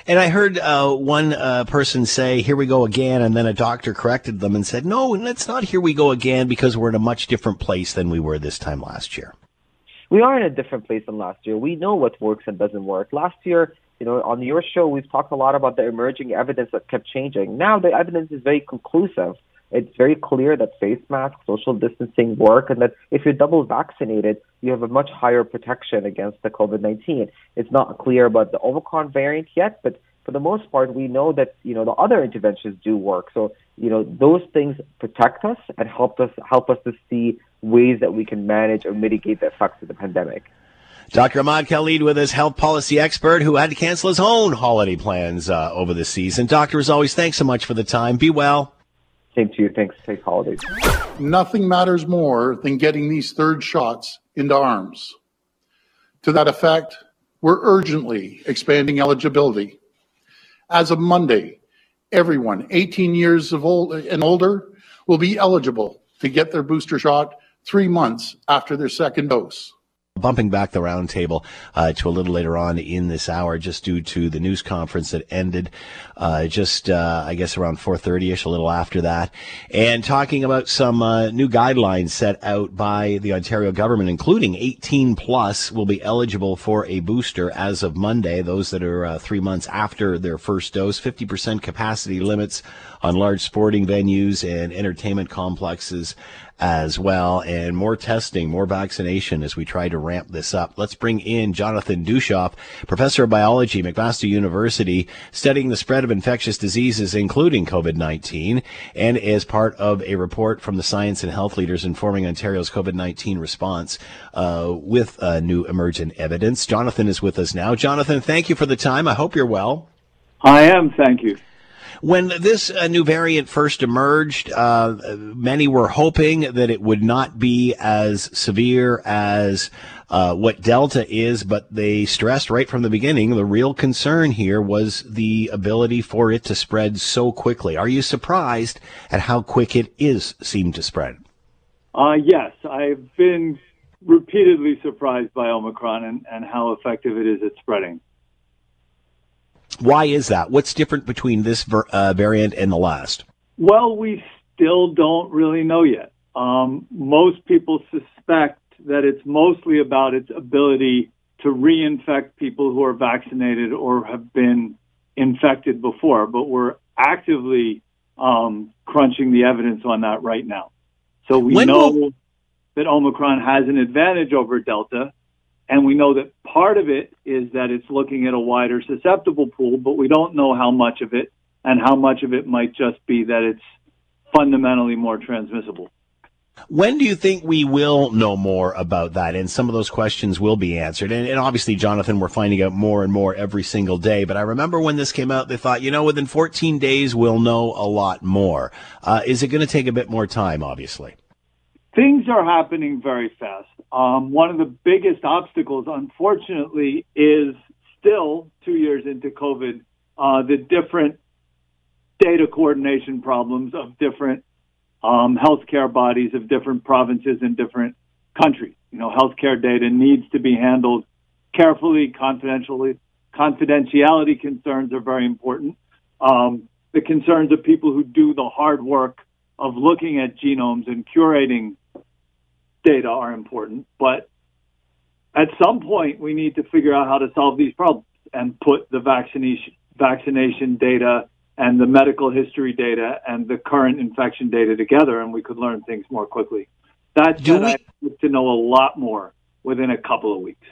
And I heard uh, one uh, person say, "Here we go again," and then a doctor corrected them and said, "No, let's not. Here we go again because we're in a much different place than we were this time last year." We are in a different place than last year. We know what works and doesn't work. Last year, you know, on your show, we've talked a lot about the emerging evidence that kept changing. Now the evidence is very conclusive. It's very clear that face masks, social distancing work, and that if you're double vaccinated, you have a much higher protection against the COVID-19. It's not clear about the Omicron variant yet, but for the most part, we know that you know the other interventions do work. So you know those things protect us and help us help us to see ways that we can manage or mitigate the effects of the pandemic. Dr. Ahmad Khalid with us, health policy expert who had to cancel his own holiday plans uh, over the season. Doctor, as always, thanks so much for the time. Be well. Same to you. Thanks. Safe holidays. Nothing matters more than getting these third shots into arms. To that effect, we're urgently expanding eligibility As of Monday, everyone 18 years of old and older will be eligible to get their booster shot three months after their second dose bumping back the roundtable uh, to a little later on in this hour, just due to the news conference that ended uh, just, uh, I guess, around 4:30ish, a little after that, and talking about some uh, new guidelines set out by the Ontario government, including 18 plus will be eligible for a booster as of Monday. Those that are uh, three months after their first dose, 50% capacity limits on large sporting venues and entertainment complexes as well, and more testing, more vaccination as we try to ramp this up. Let's bring in Jonathan Dushoff, professor of biology, at McMaster University, studying the spread of infectious diseases, including COVID-19, and as part of a report from the science and health leaders informing Ontario's COVID-19 response uh, with uh, new emergent evidence. Jonathan is with us now. Jonathan, thank you for the time. I hope you're well. I am. Thank you. When this uh, new variant first emerged, uh, many were hoping that it would not be as severe as uh, what Delta is, but they stressed right from the beginning the real concern here was the ability for it to spread so quickly. Are you surprised at how quick it is seemed to spread? Uh, yes, I've been repeatedly surprised by Omicron and, and how effective it is at spreading. Why is that? What's different between this ver- uh, variant and the last? Well, we still don't really know yet. Um, most people suspect that it's mostly about its ability to reinfect people who are vaccinated or have been infected before, but we're actively um, crunching the evidence on that right now. So we when know will... that Omicron has an advantage over Delta, and we know that part of it is that it's looking at a wider susceptible pool, but we don't know how much of it, and how much of it might just be that it's fundamentally more transmissible. When do you think we will know more about that? And some of those questions will be answered. And, and, obviously, Jonathan, we're finding out more and more every single day. But I remember when this came out, they thought, you know, within 14 days, we'll know a lot more. Uh, is it going to take a bit more time, obviously? Things are happening very fast. Um, one of the biggest obstacles, unfortunately, is still two years into COVID, uh, the different data coordination problems of different um, healthcare bodies of different provinces and different countries. You know, healthcare data needs to be handled carefully, confidentially. Confidentiality concerns are very important. Um, the concerns of people who do the hard work of looking at genomes and curating data are important, but at some point we need to figure out how to solve these problems and put the vaccination vaccination data and the medical history data and the current infection data together, and we could learn things more quickly. That's said, we, I to know a lot more within a couple of weeks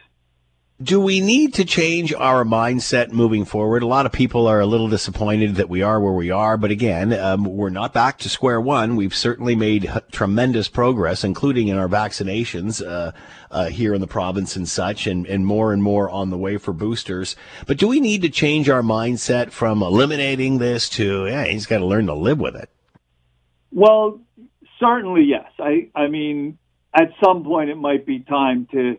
do we need to change our mindset moving forward? A lot of people are a little disappointed that we are where we are, but again, um, we're not back to square one. We've certainly made tremendous progress, including in our vaccinations uh, uh, here in the province and such, and, and more and more on the way for boosters. But do we need to change our mindset from eliminating this to, yeah, he's got to learn to live with it? Well, certainly yes. I, I mean, at some point it might be time to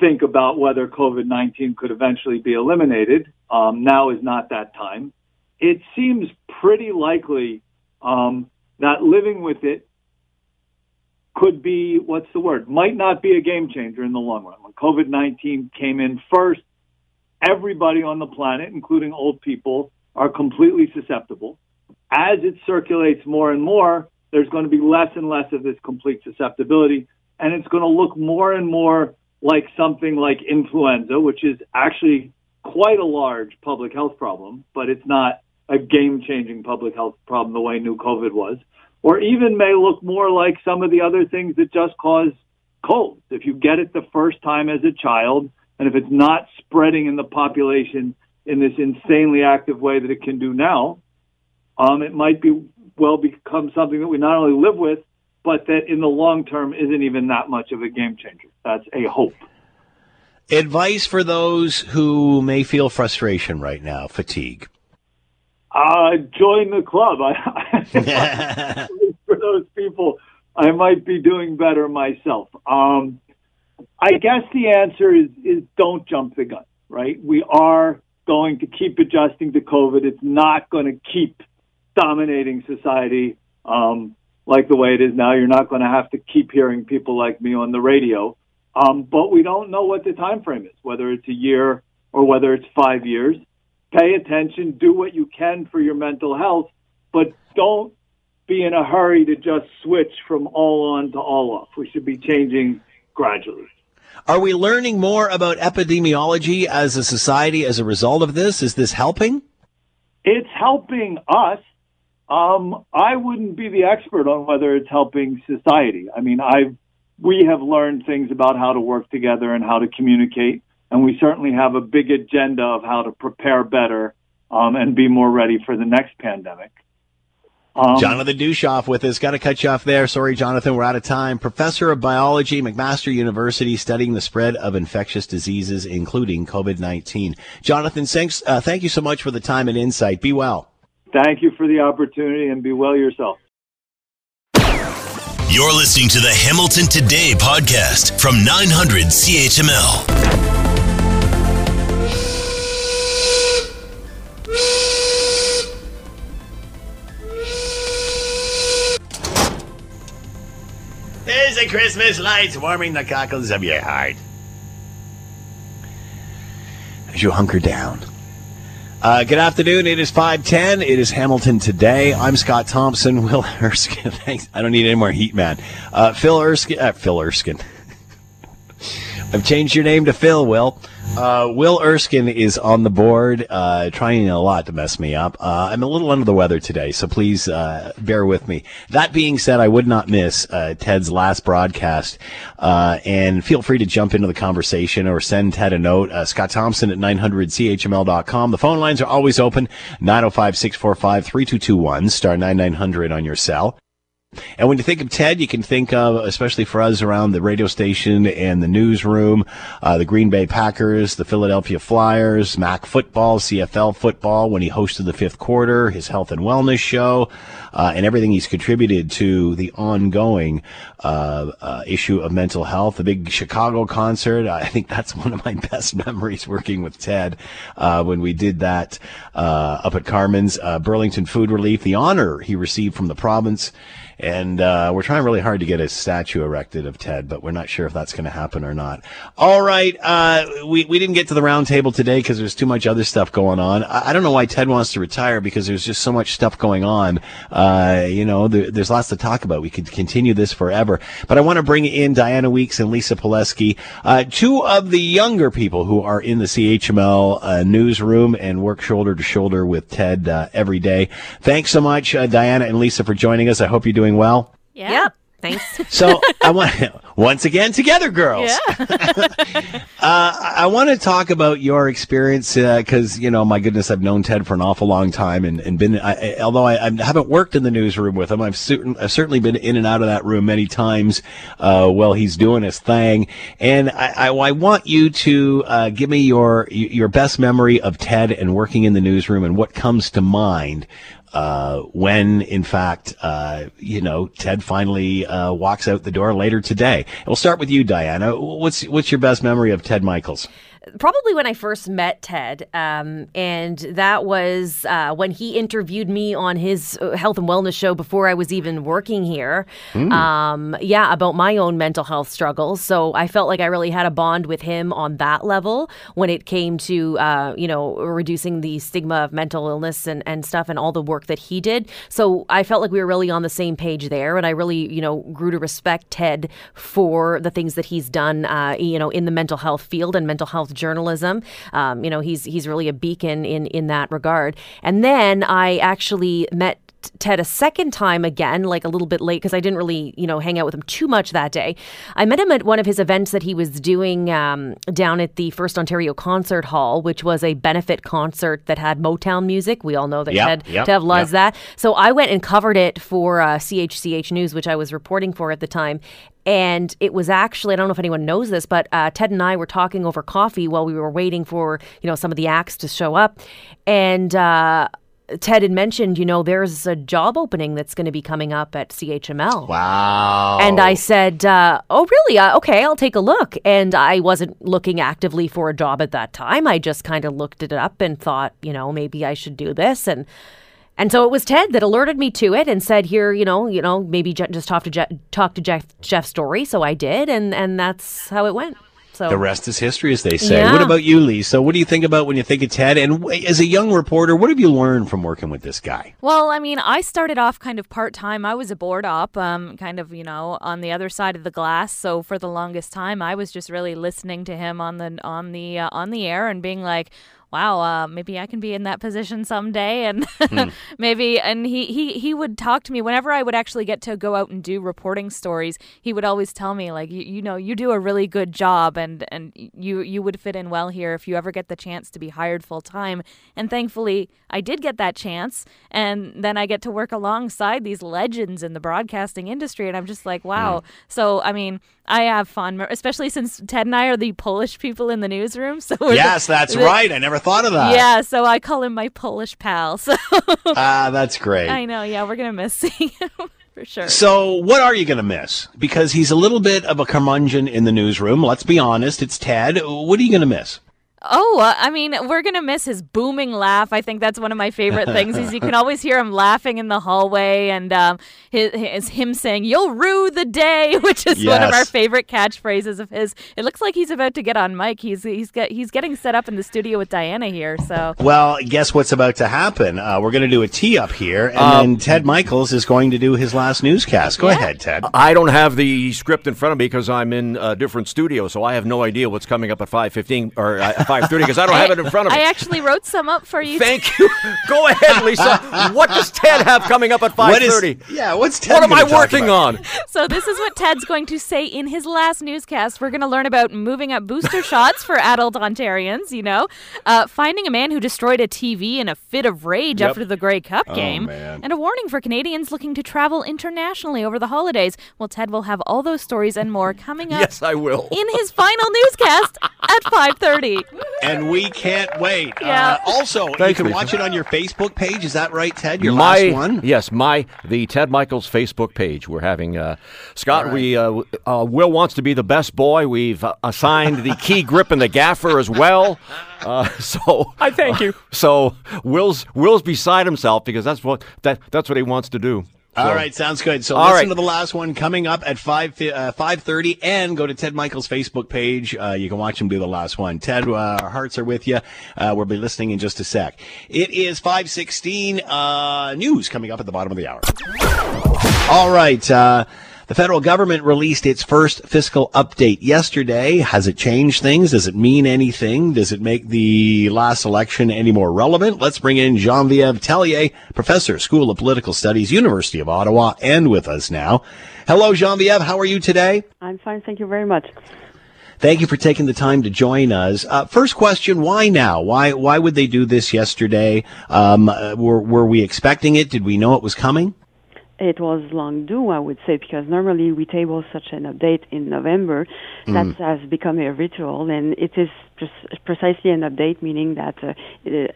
think about whether COVID 19 could eventually be eliminated. Um, now is not that time. It seems pretty likely um, that living with it could be what's the word? Might not be a game changer in the long run. When COVID 19 came in first, everybody on the planet, including old people, are completely susceptible. As it circulates more and more, there's going to be less and less of this complete susceptibility, and it's going to look more and more like something like influenza, which is actually quite a large public health problem, but it's not a game changing public health problem the way new COVID was, or even may look more like some of the other things that just cause colds. If you get it the first time as a child, and if it's not spreading in the population in this insanely active way that it can do now, um, it might be well become something that we not only live with, but that in the long term isn't even that much of a game changer. That's a hope. Advice for those who may feel frustration right now, fatigue. Uh, join the club. I, for those people, I might be doing better myself. Um, I guess the answer is is don't jump the gun. Right? We are going to keep adjusting to COVID. It's not going to keep dominating society um, like the way it is now. You're not going to have to keep hearing people like me on the radio. Um, but we don't know what the time frame is, whether it's a year or whether it's five years. Pay attention, do what you can for your mental health, but don't be in a hurry to just switch from all on to all off. We should be changing gradually. Are we learning more about epidemiology as a society as a result of this? Is this helping? It's helping us. Um, I wouldn't be the expert on whether it's helping society. I mean, I we have learned things about how to work together and how to communicate, and we certainly have a big agenda of how to prepare better um, and be more ready for the next pandemic. Um, Jonathan Dushoff with us. Got to cut you off there. Sorry, Jonathan, we're out of time. Professor of Biology, McMaster University, studying the spread of infectious diseases, including COVID 19. Jonathan, thanks, uh, thank you so much for the time and insight. Be well. Thank you for the opportunity and be well yourself. You're listening to the Hamilton Today podcast from 900 CHML. There's the Christmas lights warming the cockles of your heart. As you hunker down. Uh, good afternoon. It is 510. It is Hamilton today. I'm Scott Thompson. Will Erskine. Thanks. I don't need any more heat, man. Uh, Phil Erskine. Uh, Phil Erskine. I've changed your name to Phil, Will. Uh, Will Erskine is on the board, uh, trying a lot to mess me up. Uh, I'm a little under the weather today, so please uh, bear with me. That being said, I would not miss uh, Ted's last broadcast, uh, and feel free to jump into the conversation or send Ted a note. Scott Thompson at 900chml.com. The phone lines are always open, 905-645-3221, star 9900 on your cell. And when you think of Ted, you can think of, especially for us around the radio station and the newsroom, uh, the Green Bay Packers, the Philadelphia Flyers, MAC football, CFL football, when he hosted the fifth quarter, his health and wellness show, uh, and everything he's contributed to the ongoing uh, uh issue of mental health. The big Chicago concert, I think that's one of my best memories working with Ted uh, when we did that uh, up at Carmen's. Burlington Food Relief, the honor he received from the province. And uh, we're trying really hard to get a statue erected of Ted, but we're not sure if that's going to happen or not. All right, uh, we we didn't get to the roundtable today because there's too much other stuff going on. I, I, don't know why Ted wants to retire because there's just so much stuff going on. Uh, you know, there, there's lots to talk about. We could continue this forever, but I want to bring in Diana Weeks and Lisa Pileski, uh, two of the younger people who are in the CHML uh, newsroom and work shoulder to shoulder with Ted uh, every day. Thanks so much, Diana and Lisa, for joining us. I hope you're doing doing well? Yeah. Yep. Thanks. so I want once again together, girls. Yeah. uh, I want to talk about your experience because uh, you know, my goodness, I've known Ted for an awful long time and, and been. I, although I, I, haven't worked in the newsroom with him, I've, certain, I've certainly been in and out of that room many times uh, while he's doing his thing. And I, I, I want you to uh, give me your your best memory of Ted and working in the newsroom and what comes to mind uh, when, in fact, uh, you know, Ted finally uh, walks out the door later today. We'll start with you, Diana. What's what's your best memory of Ted Michaels? Probably when I first met Ted, um, and that was uh, when he interviewed me on his uh, health and wellness show before I was even working here. Mm. Um, yeah, about my own mental health struggles. So I felt like I really had a bond with him on that level when it came to uh, you know reducing the stigma of mental illness and and stuff and all the work that he did. So I felt like we were really on the same page there, and I really you know grew to respect Ted for the things that he's done uh, you know in the mental health field and mental health journalism. Um, you know, he's he's really a beacon in in that regard. And then I actually met Ted a second time again, like a little bit late because I didn't really, you know, hang out with him too much that day. I met him at one of his events that he was doing um, down at the First Ontario Concert Hall, which was a benefit concert that had Motown music. We all know that yep, Ted, yep, Ted loves yep. that. So I went and covered it for uh, CHCH News, which I was reporting for at the time. And it was actually, I don't know if anyone knows this, but uh, Ted and I were talking over coffee while we were waiting for, you know, some of the acts to show up. And uh, Ted had mentioned, you know, there's a job opening that's going to be coming up at CHML. Wow. And I said, uh, "Oh, really? Uh, okay, I'll take a look." And I wasn't looking actively for a job at that time. I just kind of looked it up and thought, you know, maybe I should do this. And and so it was Ted that alerted me to it and said, "Here, you know, you know, maybe just talk to Je- talk to Jeff Jeff Story." So I did, and and that's how it went. So The rest is history, as they say. Yeah. What about you, Lisa? What do you think about when you think of Ted? And as a young reporter, what have you learned from working with this guy? Well, I mean, I started off kind of part time. I was a board op, um, kind of, you know, on the other side of the glass. So for the longest time, I was just really listening to him on the on the uh, on the air and being like, "Wow, uh, maybe I can be in that position someday." And maybe, and he he he would talk to me whenever I would actually get to go out and do reporting stories. He would always tell me like, you, you know, you do a really good job, and and you you would fit in well here if you ever get the chance to be hired full time. And thankfully, I did get that chance, and then I get to work alongside these legends in the broadcasting industry, and I'm just like, wow. So I mean, I have fun, especially since Ted and I are the Polish people in the newsroom. So we're the- Yes, that's the- right. I never thought of that. Yeah, so I call him my Polish pal. So Ah, that's great. I know. Yeah, we're gonna miss seeing him for sure. So, what are you going to miss? Because he's a little bit of a curmudgeon in the newsroom. Let's be honest. It's Ted. What are you going to miss? Oh, uh, I mean, we're gonna miss his booming laugh. I think that's one of my favorite things. Is you can always hear him laughing in the hallway, and um, his, his him saying "You'll rue the day," which is one of our favorite catchphrases of his. It looks like he's about to get on mic. He's he's get, he's getting set up in the studio with Diana here. So Well, guess what's about to happen? Uh, we're going to do a tee up here, and Um, then Ted Michaels is going to do his last newscast. Go ahead, Ted. I don't have the script in front of me because I'm in a different studio, so I have no idea what's coming up at 5:15 or uh, 5:30 because I don't have it in front of me. I actually wrote some up for you. Thank you. Go ahead, Lisa. What does Ted have coming up at 5:30? yeah, what's Ted What am I working about? on? So this is what Ted's going to say in his last newscast. We're going to learn about moving up booster shots for adult Ontarians. You know, uh, finding a man who destroyed a TV in a fit of rage Yep. after the Grey Cup Oh, game, man. and a warning for Canadians looking to travel internationally over the holidays. Well, Ted will have all those stories and more coming up. Yes, I will. In his final newscast at 5:30. And we can't wait. Yeah. Uh, also, you can Lisa. watch it on your Facebook page. Is that right, Ted? Your my, last one? Yes, my the Ted Michaels Facebook page. We're having uh, Scott. We uh, uh, Will wants to be the best boy. We've uh, assigned the key grip and the gaffer as well. Uh, so I thank you. So Will's Will's beside himself because that's what that that's what he wants to do. All right, sounds good. So listen right. to the last one coming up at five uh, five thirty, and go to Ted Michaels' Facebook page. Uh, you can watch him do the last one. Ted, uh, our hearts are with you. Uh, we'll be listening in just a sec. It is five sixteen. Uh, news coming up at the bottom of the hour. All right. The federal government released its first fiscal update yesterday. Has it changed things? Does it mean anything? Does it make the last election any more relevant? Let's bring in Geneviève Tellier, professor, School of Political Studies, University of Ottawa, and with us now. Hello, Geneviève. How are you today? I'm fine, thank you very much. Thank you for taking the time to join us. Uh, first question: Why now? Why why would they do this yesterday? Um, uh, were were we expecting it? Did we know it was coming? It was long due, I would say, because normally we table such an update in November. That Mm. has become a ritual, and it is pre- precisely an update, meaning that uh,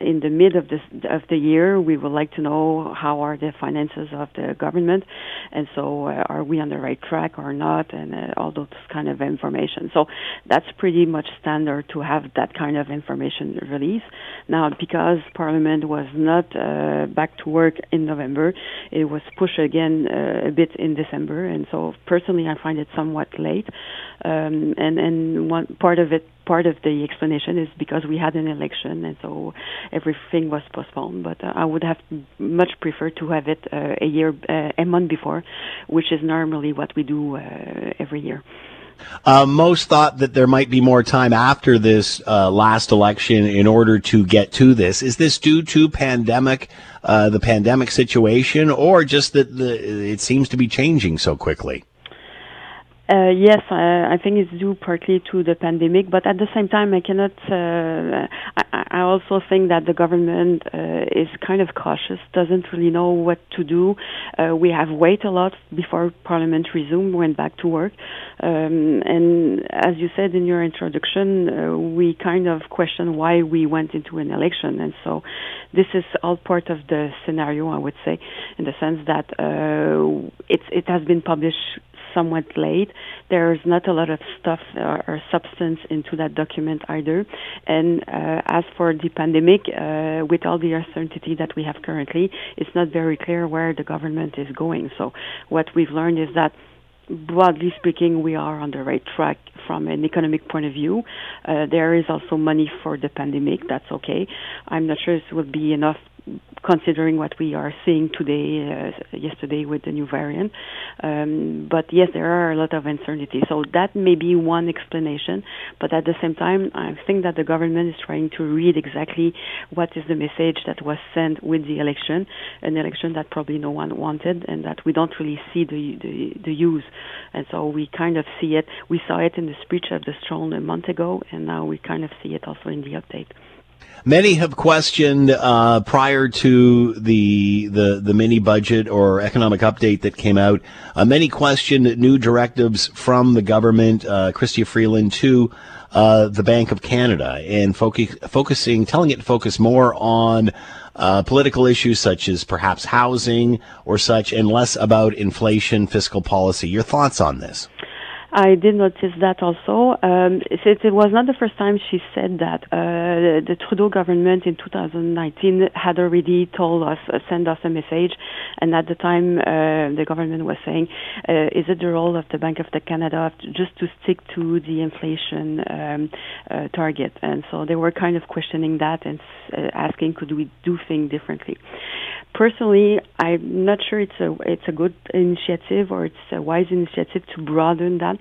in the mid of this of the year, we would like to know how are the finances of the government, and so uh, are we on the right track or not, and uh, all those kind of information. So that's pretty much standard to have that kind of information released. Now, because Parliament was not uh, back to work in November, it was pushed again uh, a bit in December, and so personally, I find it somewhat late. Um, and and one part of it, part of the explanation is because we had an election, and so everything was postponed. But uh, I would have much preferred to have it uh, a year, uh, a month before, which is normally what we do uh, every year. Uh, most thought that there might be more time after this uh, last election in order to get to this. Is this due to pandemic, uh, the pandemic situation, or just that the it seems to be changing so quickly? Uh, yes, I, I think it's due partly to the pandemic, but at the same time, I cannot. Uh, I, I also think that the government uh, is kind of cautious, doesn't really know what to do. Uh, we have waited a lot before Parliament resumed, went back to work, um, and as you said in your introduction, uh, we kind of question why we went into an election, and so this is all part of the scenario, I would say, in the sense that uh, it it has been published somewhat late. There's not a lot of stuff or, or substance into that document either. And uh, as for the pandemic, uh, with all the uncertainty that we have currently, it's not very clear where the government is going. So what we've learned is that broadly speaking, we are on the right track from an economic point of view. Uh, there is also money for the pandemic. That's okay. I'm not sure it will be enough considering what we are seeing today, uh, yesterday with the new variant. Um, but yes, there are a lot of uncertainty. So that may be one explanation. But at the same time, I think that the government is trying to read exactly what is the message that was sent with the election, an election that probably no one wanted and that we don't really see the, the, the use. And so we kind of see it. We saw it in the speech of the throne a month ago, and now we kind of see it also in the update. Many have questioned uh, prior to the, the the mini budget or economic update that came out. Uh, many questioned new directives from the government, uh, Chrystia Freeland, to uh, the Bank of Canada, and focus, focusing, telling it to focus more on uh, political issues such as perhaps housing or such, and less about inflation, fiscal policy. Your thoughts on this? I did notice that also. Um, it, it, was not the first time she said that. Uh, the Trudeau government in 2019 had already told us, uh, send us a message, and at the time uh, the government was saying, uh, is it the role of the Bank of the Canada just to stick to the inflation um, uh, target? And so they were kind of questioning that and uh, asking, could we do things differently? Personally, I'm not sure it's a it's a good initiative or it's a wise initiative to broaden that.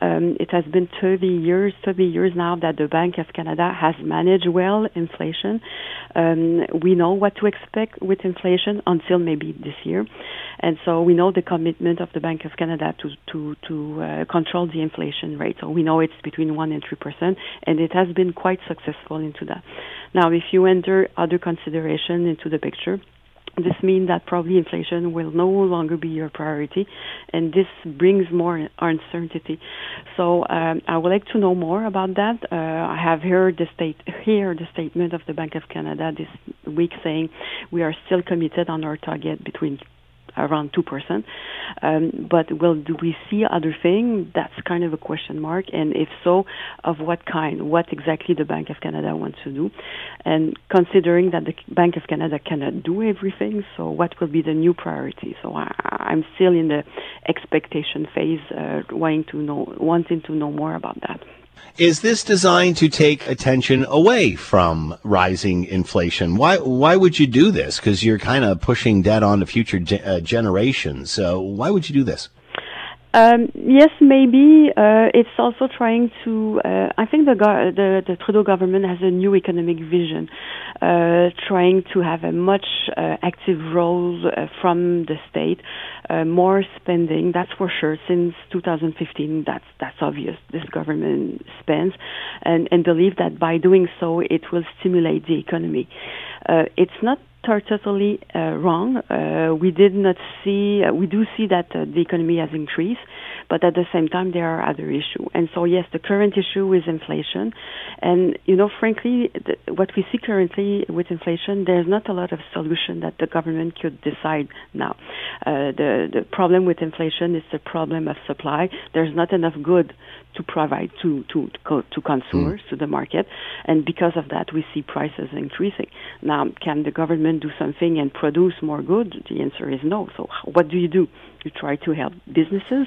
Um, it has been 30 years, 30 years now that the Bank of Canada has managed well inflation. Um, we know what to expect with inflation until maybe this year, and so we know the commitment of the Bank of Canada to to to uh, control the inflation rate. So we know it's between one and three percent, and it has been quite successful into that. Now, if you enter other consideration into the picture this means that probably inflation will no longer be your priority, and this brings more uncertainty. So um, I would like to know more about that. Uh, I have heard the state hear the statement of the Bank of Canada this week saying we are still committed on our target between around 2%. Um, but will do we see other things? That's kind of a question mark. And if so, of what kind? What exactly the Bank of Canada wants to do? And considering that the Bank of Canada cannot do everything, so what will be the new priority? So I, I'm still in the expectation phase, uh, wanting to know, wanting to know more about that. Is this designed to take attention away from rising inflation? Why why would you do this? Because you're kind of pushing debt on to future ge- uh, generations. So why would you do this? Um, yes, maybe uh, it's also trying to. Uh, I think the, go- the, the Trudeau government has a new economic vision, uh, trying to have a much uh, active role uh, from the state, uh, more spending. That's for sure. Since 2015, that's that's obvious. This government spends, and and believe that by doing so, it will stimulate the economy. it's not are totally uh, wrong. Uh, we did not see, uh, we do see that uh, the economy has increased, but at the same time there are other issues. And so yes, the current issue is inflation, and you know, frankly, the, what we see currently with inflation, there's not a lot of solution that the government could decide now. Uh, the the problem with inflation is the problem of supply. There's not enough good to provide to to to, to consumers mm. to the market, and because of that, we see prices increasing. Now, can the government do something and produce more goods? The answer is no. So, what do you do? You try to help businesses,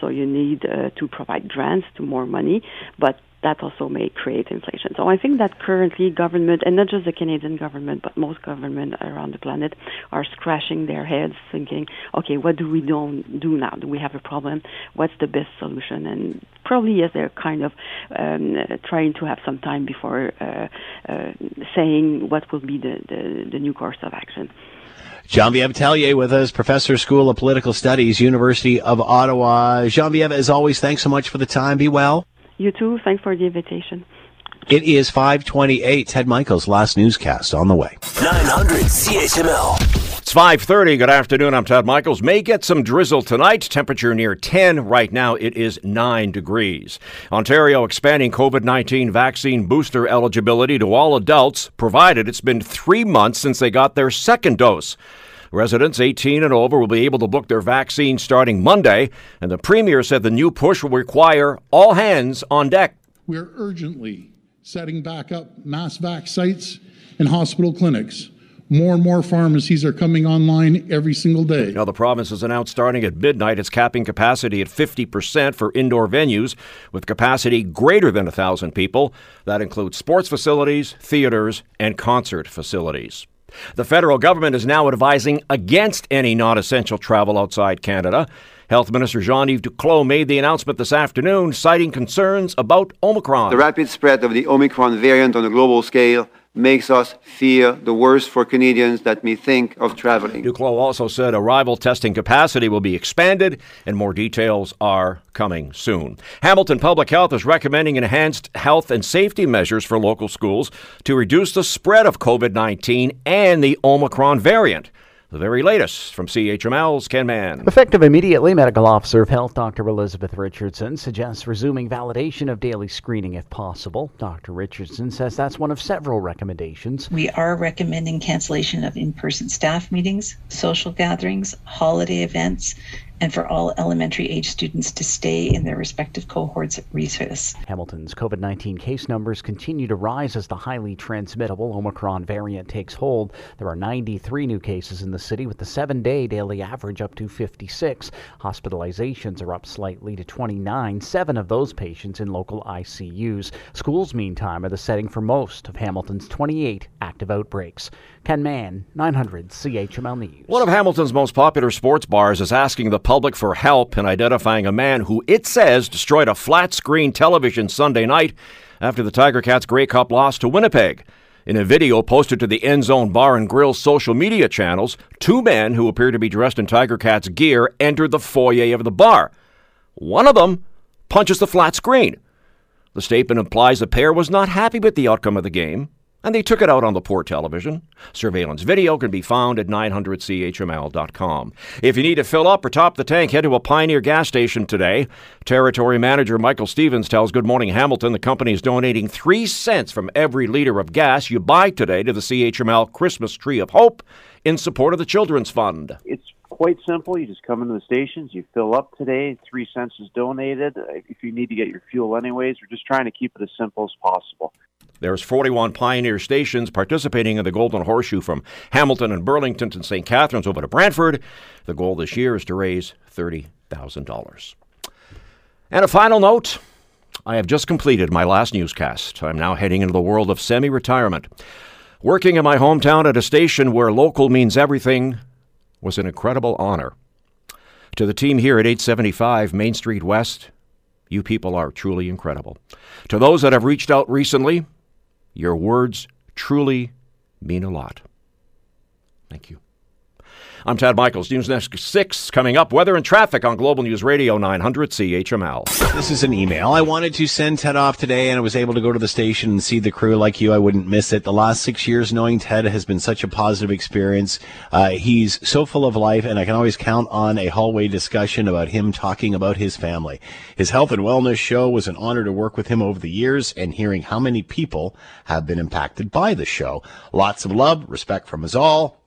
so you need uh, to provide grants to more money, but that also may create inflation. So I think that currently government, and not just the Canadian government, but most government around the planet, are scratching their heads, thinking, okay, what do we don't do now? Do we have a problem? What's the best solution? And probably yes, they're kind of um, trying to have some time before uh, uh, saying what will be the, the, the new course of action. Genevieve Tellier with us, Professor, School of Political Studies, University of Ottawa. Genevieve, as always, thanks so much for the time. Be well. You too. Thanks for the invitation. It is 528. Ted Michaels' last newscast on the way. 900 CHML. It's 5:30. Good afternoon. I'm Ted Michaels. May get some drizzle tonight. Temperature near 10. Right now it is 9 degrees. Ontario expanding COVID-19 vaccine booster eligibility to all adults provided it's been 3 months since they got their second dose. Residents 18 and over will be able to book their vaccine starting Monday, and the premier said the new push will require all hands on deck. We're urgently setting back up mass vac sites and hospital clinics. More and more pharmacies are coming online every single day. Now, the province has announced starting at midnight it's capping capacity at 50% for indoor venues with capacity greater than 1,000 people. That includes sports facilities, theaters, and concert facilities. The federal government is now advising against any non essential travel outside Canada. Health Minister Jean Yves Duclos made the announcement this afternoon, citing concerns about Omicron. The rapid spread of the Omicron variant on a global scale makes us fear the worst for Canadians that may think of traveling. Duclos also said arrival testing capacity will be expanded and more details are coming soon. Hamilton Public Health is recommending enhanced health and safety measures for local schools to reduce the spread of COVID 19 and the Omicron variant. The very latest from CHML's Ken Mann. Effective immediately, Medical Officer of Health Dr. Elizabeth Richardson suggests resuming validation of daily screening if possible. Dr. Richardson says that's one of several recommendations. We are recommending cancellation of in person staff meetings, social gatherings, holiday events, and for all elementary age students to stay in their respective cohorts at recess. Hamilton's COVID 19 case numbers continue to rise as the highly transmittable Omicron variant takes hold. There are 93 new cases in the city, with the seven day daily average up to 56. Hospitalizations are up slightly to 29, seven of those patients in local ICUs. Schools, meantime, are the setting for most of Hamilton's 28 active outbreaks. Ken Mann, 900 CHML News. One of Hamilton's most popular sports bars is asking the public for help in identifying a man who it says destroyed a flat screen television Sunday night after the Tiger Cats Grey Cup loss to Winnipeg. In a video posted to the End Zone Bar and Grill social media channels, two men who appear to be dressed in Tiger Cats gear entered the foyer of the bar. One of them punches the flat screen. The statement implies the pair was not happy with the outcome of the game and they took it out on the poor television. Surveillance video can be found at 900chml.com. If you need to fill up or top the tank, head to a Pioneer gas station today. Territory manager Michael Stevens tells Good Morning Hamilton the company is donating 3 cents from every liter of gas you buy today to the CHML Christmas Tree of Hope in support of the Children's Fund. It's quite simple. You just come into the stations, you fill up today, three cents is donated. Uh, if you need to get your fuel anyways, we're just trying to keep it as simple as possible. There's 41 Pioneer stations participating in the Golden Horseshoe from Hamilton and Burlington to St. Catharines over to Brantford. The goal this year is to raise $30,000. And a final note I have just completed my last newscast. I'm now heading into the world of semi retirement. Working in my hometown at a station where local means everything was an incredible honor. To the team here at 875 Main Street West, you people are truly incredible. To those that have reached out recently, your words truly mean a lot. Thank you. I'm Ted Michaels. News Next 6 coming up. Weather and traffic on Global News Radio 900 CHML. This is an email. I wanted to send Ted off today and I was able to go to the station and see the crew like you. I wouldn't miss it. The last six years knowing Ted has been such a positive experience. Uh, he's so full of life and I can always count on a hallway discussion about him talking about his family. His health and wellness show was an honor to work with him over the years and hearing how many people have been impacted by the show. Lots of love, respect from us all.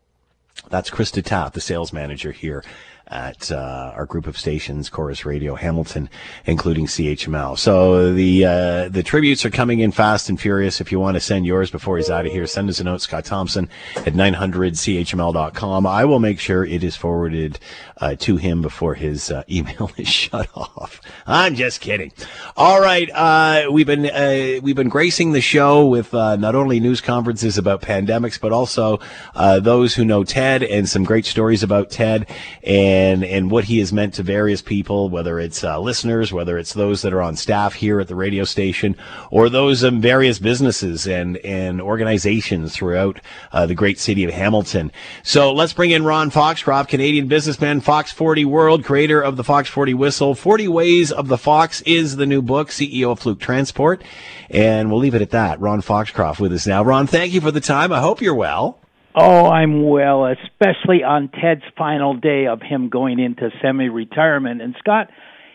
That's Krista Taff, the sales manager here at uh, our group of stations, Corus Radio, Hamilton, including CHML. So the uh, the tributes are coming in fast and furious. If you want to send yours before he's out of here, send us a note, Scott Thompson at 900chml.com. I will make sure it is forwarded uh, to him before his uh, email is shut off. I'm just kidding. All right, uh, we've been uh, we've been gracing the show with not only news conferences about pandemics, but also those who know Ted and some great stories about Ted and and and what he has meant to various people, whether it's uh, listeners, whether it's those that are on staff here at the radio station, or those in various businesses and and organizations throughout uh, the great city of Hamilton. So let's bring in Ron Foxcroft, Canadian businessman, Fox 40 World, creator of the Fox 40 whistle. 40 Ways of the Fox is the new book, CEO of Fluke Transport. And we'll leave it at that. Ron Foxcroft with us now. Ron, thank you for the time. I hope you're well. Oh, I'm well, especially on Ted's final day of him going into semi-retirement. And Scott,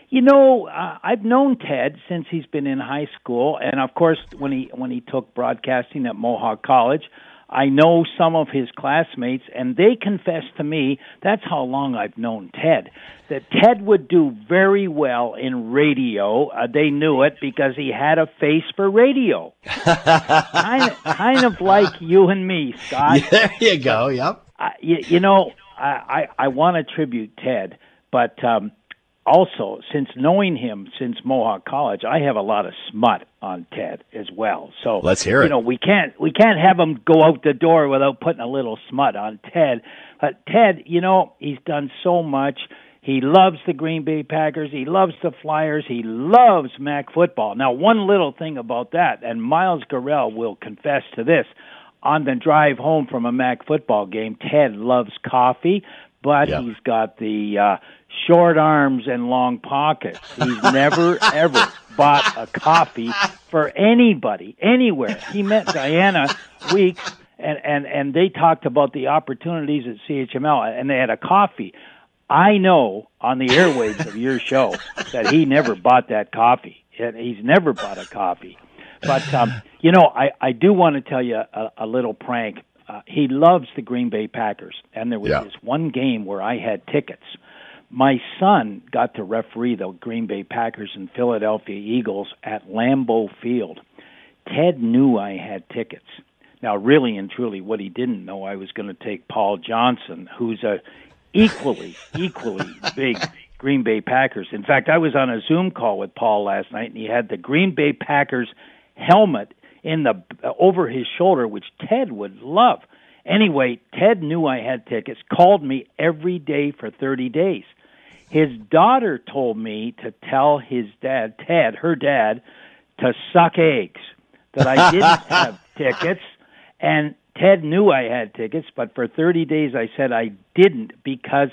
you know, uh, I've known Ted since he's been in high school, and of course, when he when he took broadcasting at Mohawk College, I know some of his classmates, and they confess to me that's how long I've known Ted. That Ted would do very well in radio. Uh, they knew it because he had a face for radio. kind, of, kind of like you and me, Scott. there you go. Yep. Uh, you, you know, I I, I want to tribute Ted, but. um also, since knowing him since Mohawk College, I have a lot of smut on Ted as well. So let's hear it. You know, we can't we can't have him go out the door without putting a little smut on Ted. But Ted, you know, he's done so much. He loves the Green Bay Packers. He loves the Flyers. He loves Mac football. Now, one little thing about that, and Miles Gorrell will confess to this. On the drive home from a Mac football game, Ted loves coffee, but he's got the uh, short arms and long pockets. He's never ever bought a coffee for anybody anywhere. He met Diana Weeks and and and they talked about the opportunities at CHML and they had a coffee. I know on the airwaves of your show that he never bought that coffee. And He's never bought a coffee. But um, you know, I I do want to tell you a, a little prank. Uh, he loves the Green Bay Packers, and there was Yeah. this one game where I had tickets. My son got to referee the Green Bay Packers and Philadelphia Eagles at Lambeau Field. Ted knew I had tickets. Now, really and truly, what he didn't know, I was going to take Paul Johnson, who's a equally, equally big Green Bay Packers. In fact, I was on a Zoom call with Paul last night, and he had the Green Bay Packers helmet in the uh, over his shoulder, which Ted would love. Anyway, Ted knew I had tickets, called me every day for 30 days. His daughter told me to tell his dad, Ted, her dad, to suck eggs, that I didn't have tickets. And Ted knew I had tickets, but for 30 days I said I didn't because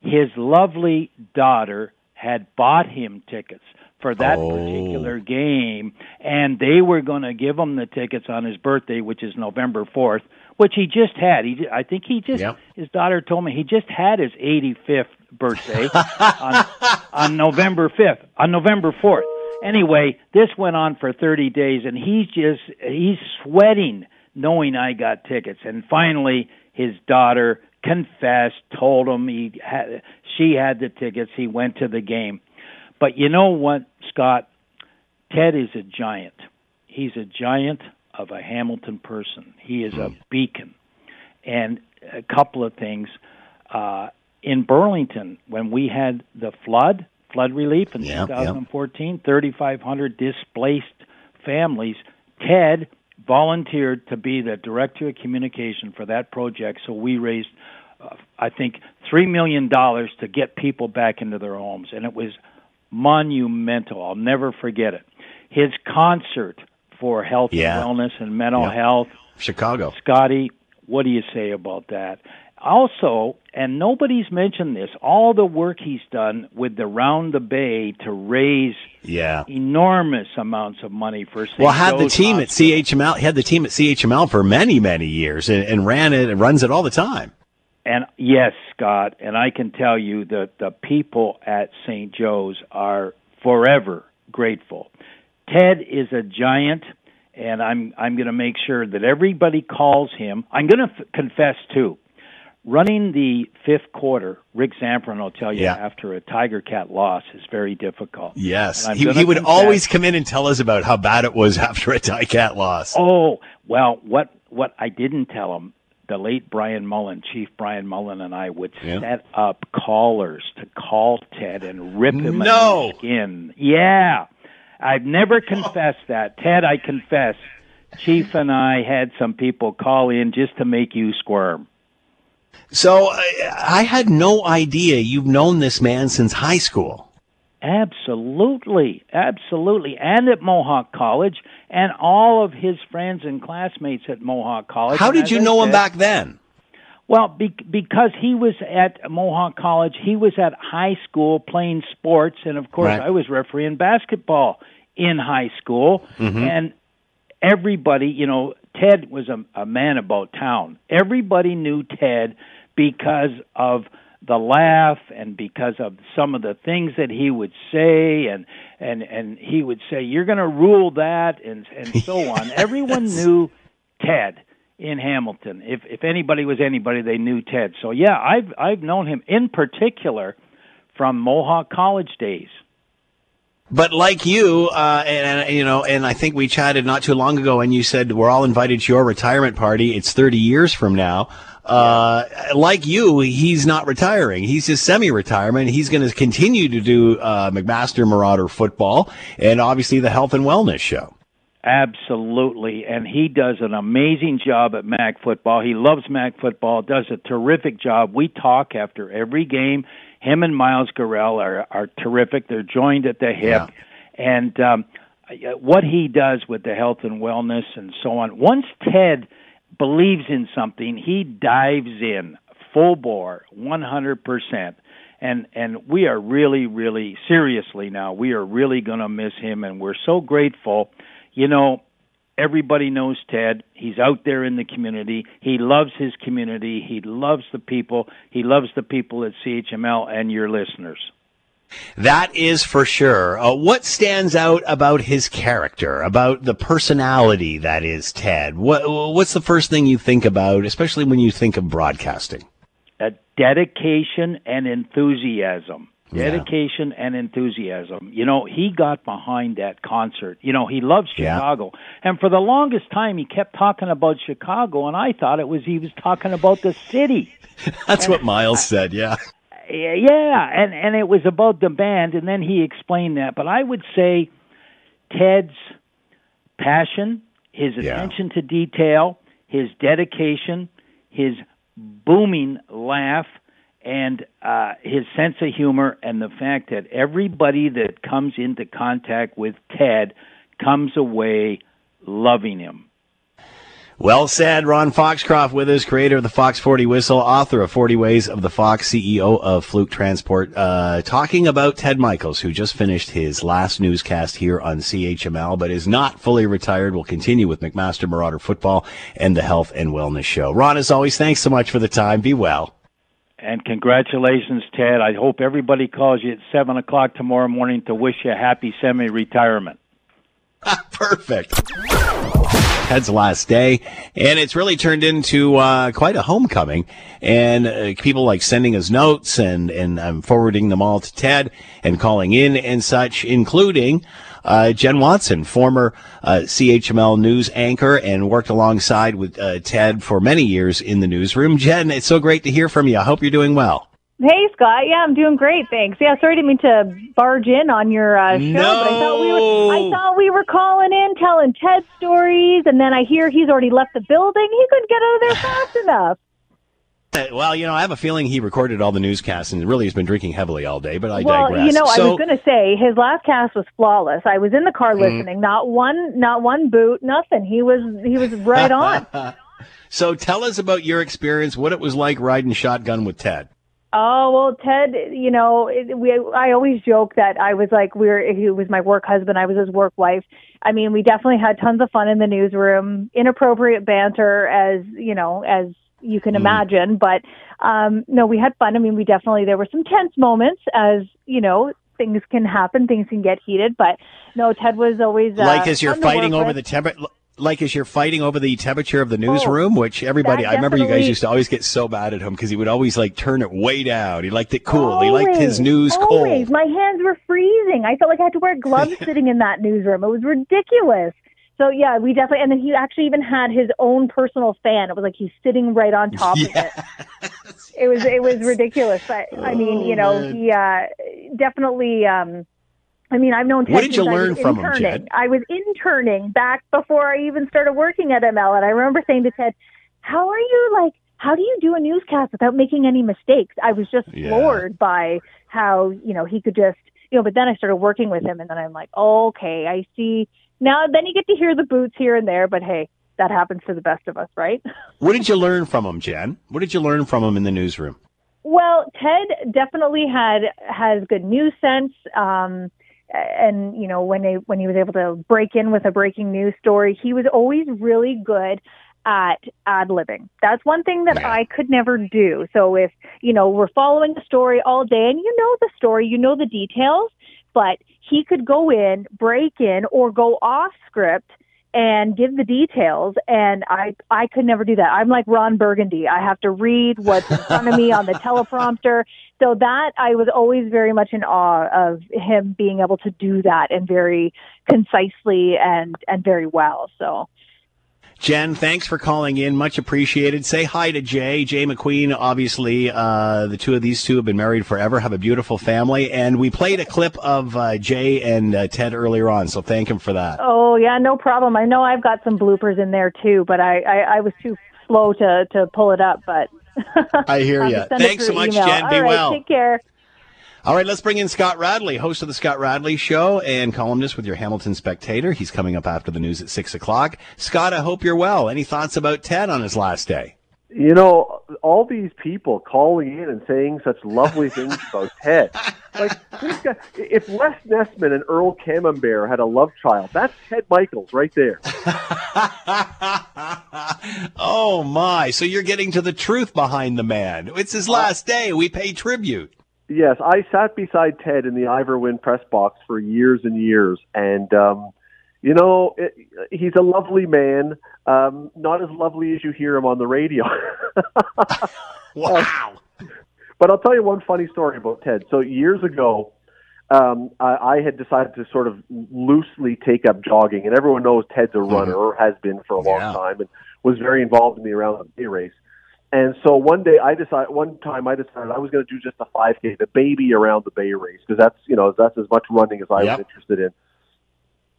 his lovely daughter had bought him tickets for that Oh. particular game, and they were going to give him the tickets on his birthday, which is November 4th, which he just had. He, I think he just, Yep. his daughter told me he just had his 85th birthday on, on November 5th, on November 4th. Anyway, this went on for 30 days, and he's just, he's sweating knowing I got tickets. And finally, his daughter confessed, told him he had, she had the tickets. He went to the game. But you know what, Scott? Ted is a giant. He's a giant of a Hamilton person. He is a beacon. And a couple of things. Uh, in Burlington, when we had the flood, flood relief in Yep, yep. 2014, 3,500 displaced families, Ted volunteered to be the director of communication for that project. So we raised, uh, I think, $3 million to get people back into their homes. And it was monumental. I'll never forget it. His concert for health Yeah. and wellness and mental Yeah. health. Chicago. Scotty, what do you say about that? Also, and nobody's mentioned this, all the work he's done with the Round the Bay to raise Yeah. enormous amounts of money for St. Well, had the team at Hospital. CHML, had the team at CHML for many, many years and, and ran it and runs it all the time. And yes, Scott, and I can tell you that the people at St. Joe's are forever grateful. Ted is a giant, and I'm I'm going to make sure that everybody calls him. I'm going to f- confess too. Running the fifth quarter, Rick Zamperin will tell you Yeah. after a Tiger Cat loss is very difficult. Yes. He, he would confess- always come in and tell us about how bad it was after a Tiger Cat loss. Oh well, what what I didn't tell him, the late Brian Mullan, Chief Brian Mullan, and I would Yeah. set up callers to call Ted and rip him No. in the skin. Yeah, I've never confessed that, Ted. I confess, Chief and I had some people call in just to make you squirm. So uh, I had no idea you've known this man since high school. Absolutely, absolutely, and at Mohawk College, and all of his friends and classmates at Mohawk College. How did you I know him back then? Well, be- because he was at Mohawk College, he was at high school playing sports, and of course, Right. I was refereeing basketball in high school, Mhm. and everybody, you know, Ted was a, a man about town. Everybody knew Ted because of the laugh and because of some of the things that he would say and and and he would say you're going to rule that and and so on. Everyone knew ted in hamilton. If if anybody was anybody they knew ted. So yeah i've i've known him in particular from mohawk college days But like you, uh, and, and you know, and I think we chatted not too long ago, and you said we're all invited to your retirement party. It's 30 years from now. Uh, like you, he's not retiring. He's just semi-retirement. He's going to continue to do uh, McMaster Marauder football, and obviously the health and wellness show. Absolutely, and he does an amazing job at Mac football. He loves Mac football, does a terrific job. We talk after every game. Him and Miles Gorrell are are terrific. They're joined at the hip, and um, what he does with the health and wellness and so on. Once Ted believes in something, he dives in full bore, one hundred percent. And and we are really, really seriously now. We are really going to miss him, and we're so grateful. You know, everybody knows Ted. He's out there in the community. He loves his community. He loves the people. He loves the people at CHML and your listeners. That is for sure. Uh, what stands out about his character, about the personality that is Ted? What, what's the first thing you think about, especially when you think of broadcasting? A dedication and enthusiasm. Yeah. Dedication and enthusiasm. You know, he got behind that concert. You know, he loves Yeah. Chicago. And for the longest time he kept talking about Chicago and I thought it was he was talking about the city. That's what Miles said, yeah. Yeah, and and it was about the band, and then he explained that. But I would say Ted's passion, his attention to detail, his dedication, his booming laugh, and uh, his sense of humor, and the fact that everybody that comes into contact with Ted comes away loving him. Well said, Ron Foxcroft with us, creator of the Fox 40 whistle, author of 40 Ways of the Fox, CEO of Fluke Transport, uh, talking about Ted Michaels, who just finished his last newscast here on CHML, but is not fully retired. Will continue with McMaster Marauder Football and the Health and Wellness Show. Ron, as always, thanks so much for the time. Be well. And congratulations, Ted. I hope everybody calls you at 7 o'clock tomorrow morning to wish you a happy semi retirement. Perfect. Ted's last day, and it's really turned into uh, quite a homecoming. And uh, people like sending us notes, and and I'm forwarding them all to Ted, and calling in and such, including uh, Jen Watson, former uh, CHML news anchor, and worked alongside with uh, Ted for many years in the newsroom. Jen, it's so great to hear from you. I hope you're doing well. Hey, Scott. Yeah, I'm doing great, thanks. Yeah, sorry to mean to barge in on your uh, show, but I thought we were I thought we were calling in, telling Ted stories, and then I hear he's already left the building. He couldn't get out of there fast enough. Uh, Well, you know, I have a feeling he recorded all the newscasts and really has been drinking heavily all day, but I well, digress. you know, I was going to say his last cast was flawless. I was in the car Mm. listening, not one, not one boot, nothing. He was he was right on. so tell us about your experience, what it was like riding shotgun with Ted. Oh well, Ted. You know, it, we. I always joke that I was like we're. He was my work husband. I was his work wife. I mean, we definitely had tons of fun in the newsroom. Inappropriate banter, as you know, as you can Mm. imagine. But um, no, we had fun. I mean, we definitely there were some tense moments, as you know, things can happen. Things can get heated. But no, Ted was always uh, like as you're fighting over the temperature. Like as you're fighting over the temperature of the newsroom, which everybody, I remember you guys used to always get so mad at him because he would always like turn it way down. He liked it cool. he liked his news always. cold. My hands were freezing. I felt like I had to wear gloves sitting in that newsroom. It was ridiculous. So yeah, we definitely. And then he actually even had his own personal fan. It was like he's sitting right on top of it. It was it was ridiculous. I, I mean, you know, man. he uh, definitely. um I mean, I've known Ted What did you since I was learn from him, interning. Jen? I was interning back before I even started working at ML, and I remember saying to Ted, "How are you like?" how do you do a newscast without making any mistakes? I was just Yeah. floored by how, you know, he could just, you know, but then I started working with him and then I'm like, okay, I see. Now, then you get to hear the boots here and there, but hey, that happens for the best of us, right? What did you learn from him, Jen? What did you learn from him in the newsroom? Well, Ted definitely had has good news sense. Um, and you know when they when he was able to break in with a breaking news story, he was always really good at ad libbing. That's one thing that I could never do. So if you know we're following a story all day and you know the story, you know the details, but he could go in, break in, or go off script and give the details and I I could never do that. I'm like Ron Burgundy. I have to read what's in front of me on the teleprompter. So that I was always very much in awe of him being able to do that and very concisely and and very well. So Jen, thanks for calling in. Much appreciated. Say hi to Jay. Jay McQueen, obviously, uh, the two of these two have been married forever, have a beautiful family. And we played a clip of uh, Jay and uh, Ted earlier on, so thank him for that. Oh yeah, no problem. I know I've got some bloopers in there too, but I I, I was too slow to to pull it up. But I hear you. just send it Thanks so much, email. Jen. Be All right, well. Take care. All right, let's bring in Scott Radley, host of the Scott Radley Show and columnist with your Hamilton Spectator. He's coming up after the news at six o'clock. Scott, I hope you're well. Any thoughts about Ted on his last day? You know, all these people calling in and saying such lovely things about Ted. Like, this guy, if Les Nessman and Earl Camembert had a love child, that's Ted Michaels right there. Oh my! So you're getting to the truth behind the man. It's his uh, last day. We pay tribute. Yes, I sat beside Ted in the Ivor Wynne press box for years and years, and um, you know it, he's a lovely man. Um, not as lovely as you hear him on the radio. wow! but I'll tell you one funny story about Ted. So years ago, um, I, I had decided to sort of loosely take up jogging, and everyone knows Ted's a runner or has been for a long Yeah. time, and was very involved in the around the race. And so one day I decided, one time I decided I was going to do just a 5K, the baby around the Bay race, because that's you know that's as much running as I Yep. was interested in.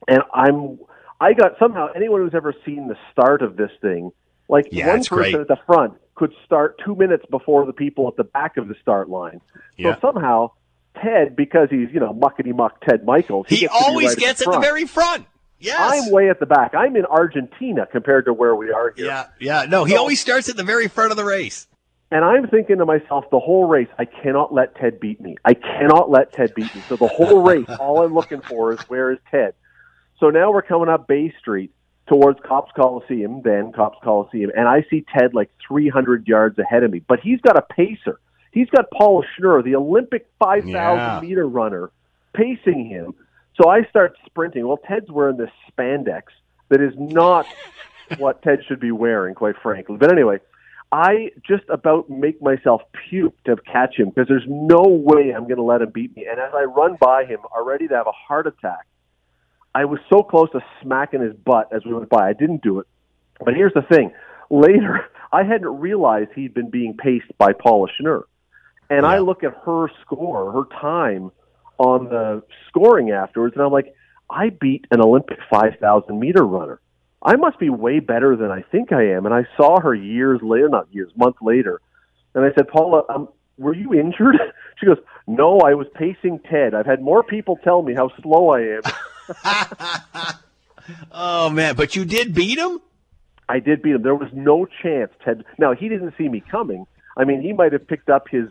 And I'm, I got somehow anyone who's ever seen the start of this thing, like Yeah, one person great. at the front could start two minutes before the people at the back of the start line. So somehow Ted, because he's you know muckety muck Ted Michaels, He gets always right gets at the front. very front. Yes. I'm way at the back. I'm in Argentina compared to where we are here. Yeah, yeah. No, he always starts at the very front of the race. And I'm thinking to myself, the whole race, I cannot let Ted beat me. I cannot let Ted beat me. So the whole race, all I'm looking for is where is Ted? So now we're coming up Bay Street towards Copps Coliseum, then Copps Coliseum, and I see Ted like 300 yards ahead of me. But he's got a pacer. He's got Paula Schnurr, the Olympic 5,000 Yeah. meter runner, pacing him. So I start sprinting. Well, Ted's wearing this spandex that is not what Ted should be wearing, quite frankly. But anyway, I just about make myself puke to catch him because there's no way I'm going to let him beat me. And as I run by him, already to have a heart attack, I was so close to smacking his butt as we went by. I didn't do it. But here's the thing. Later, I hadn't realized he'd been being paced by Paula Schnurr. And I look at her score, her time on the scoring afterwards, and I'm like, I beat an Olympic 5,000 meter runner. I must be way better than I think I am. And I saw her years later, not years, months later. And I said, Paula, um, were you injured? She goes, No, I was pacing Ted. I've had more people tell me how slow I am. Oh man, but you did beat him. I did beat him. There was no chance Ted. Now he didn't see me coming. I mean, he might have picked up his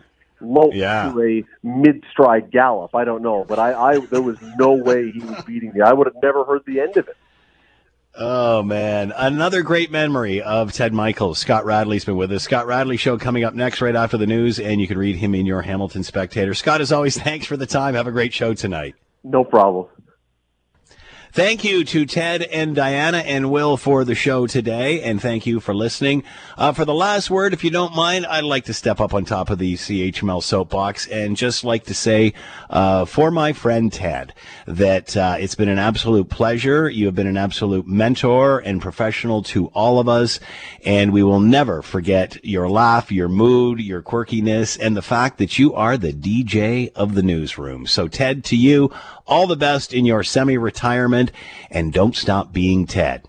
Yeah. to a mid-stride gallop. I don't know, but I, I there was no way he was beating me. I would have never heard the end of it. Oh man, another great memory of Ted Michaels. Scott Radley's been with us. Scott Radley show coming up next right after the news, and you can read him in your Hamilton Spectator. Scott, as always, thanks for the time. Have a great show tonight. No problem. Thank you to Ted and Diana and Will for the show today, and thank you for listening. Uh, for the last word, if you don't mind, I'd like to step up on top of the CHML soapbox and just like to say, uh, for my friend Ted, that uh, it's been an absolute pleasure. You have been an absolute mentor and professional to all of us, and we will never forget your laugh, your mood, your quirkiness, and the fact that you are the DJ of the newsroom. So, Ted, to you, all the best in your semi retirement, and don't stop being Ted.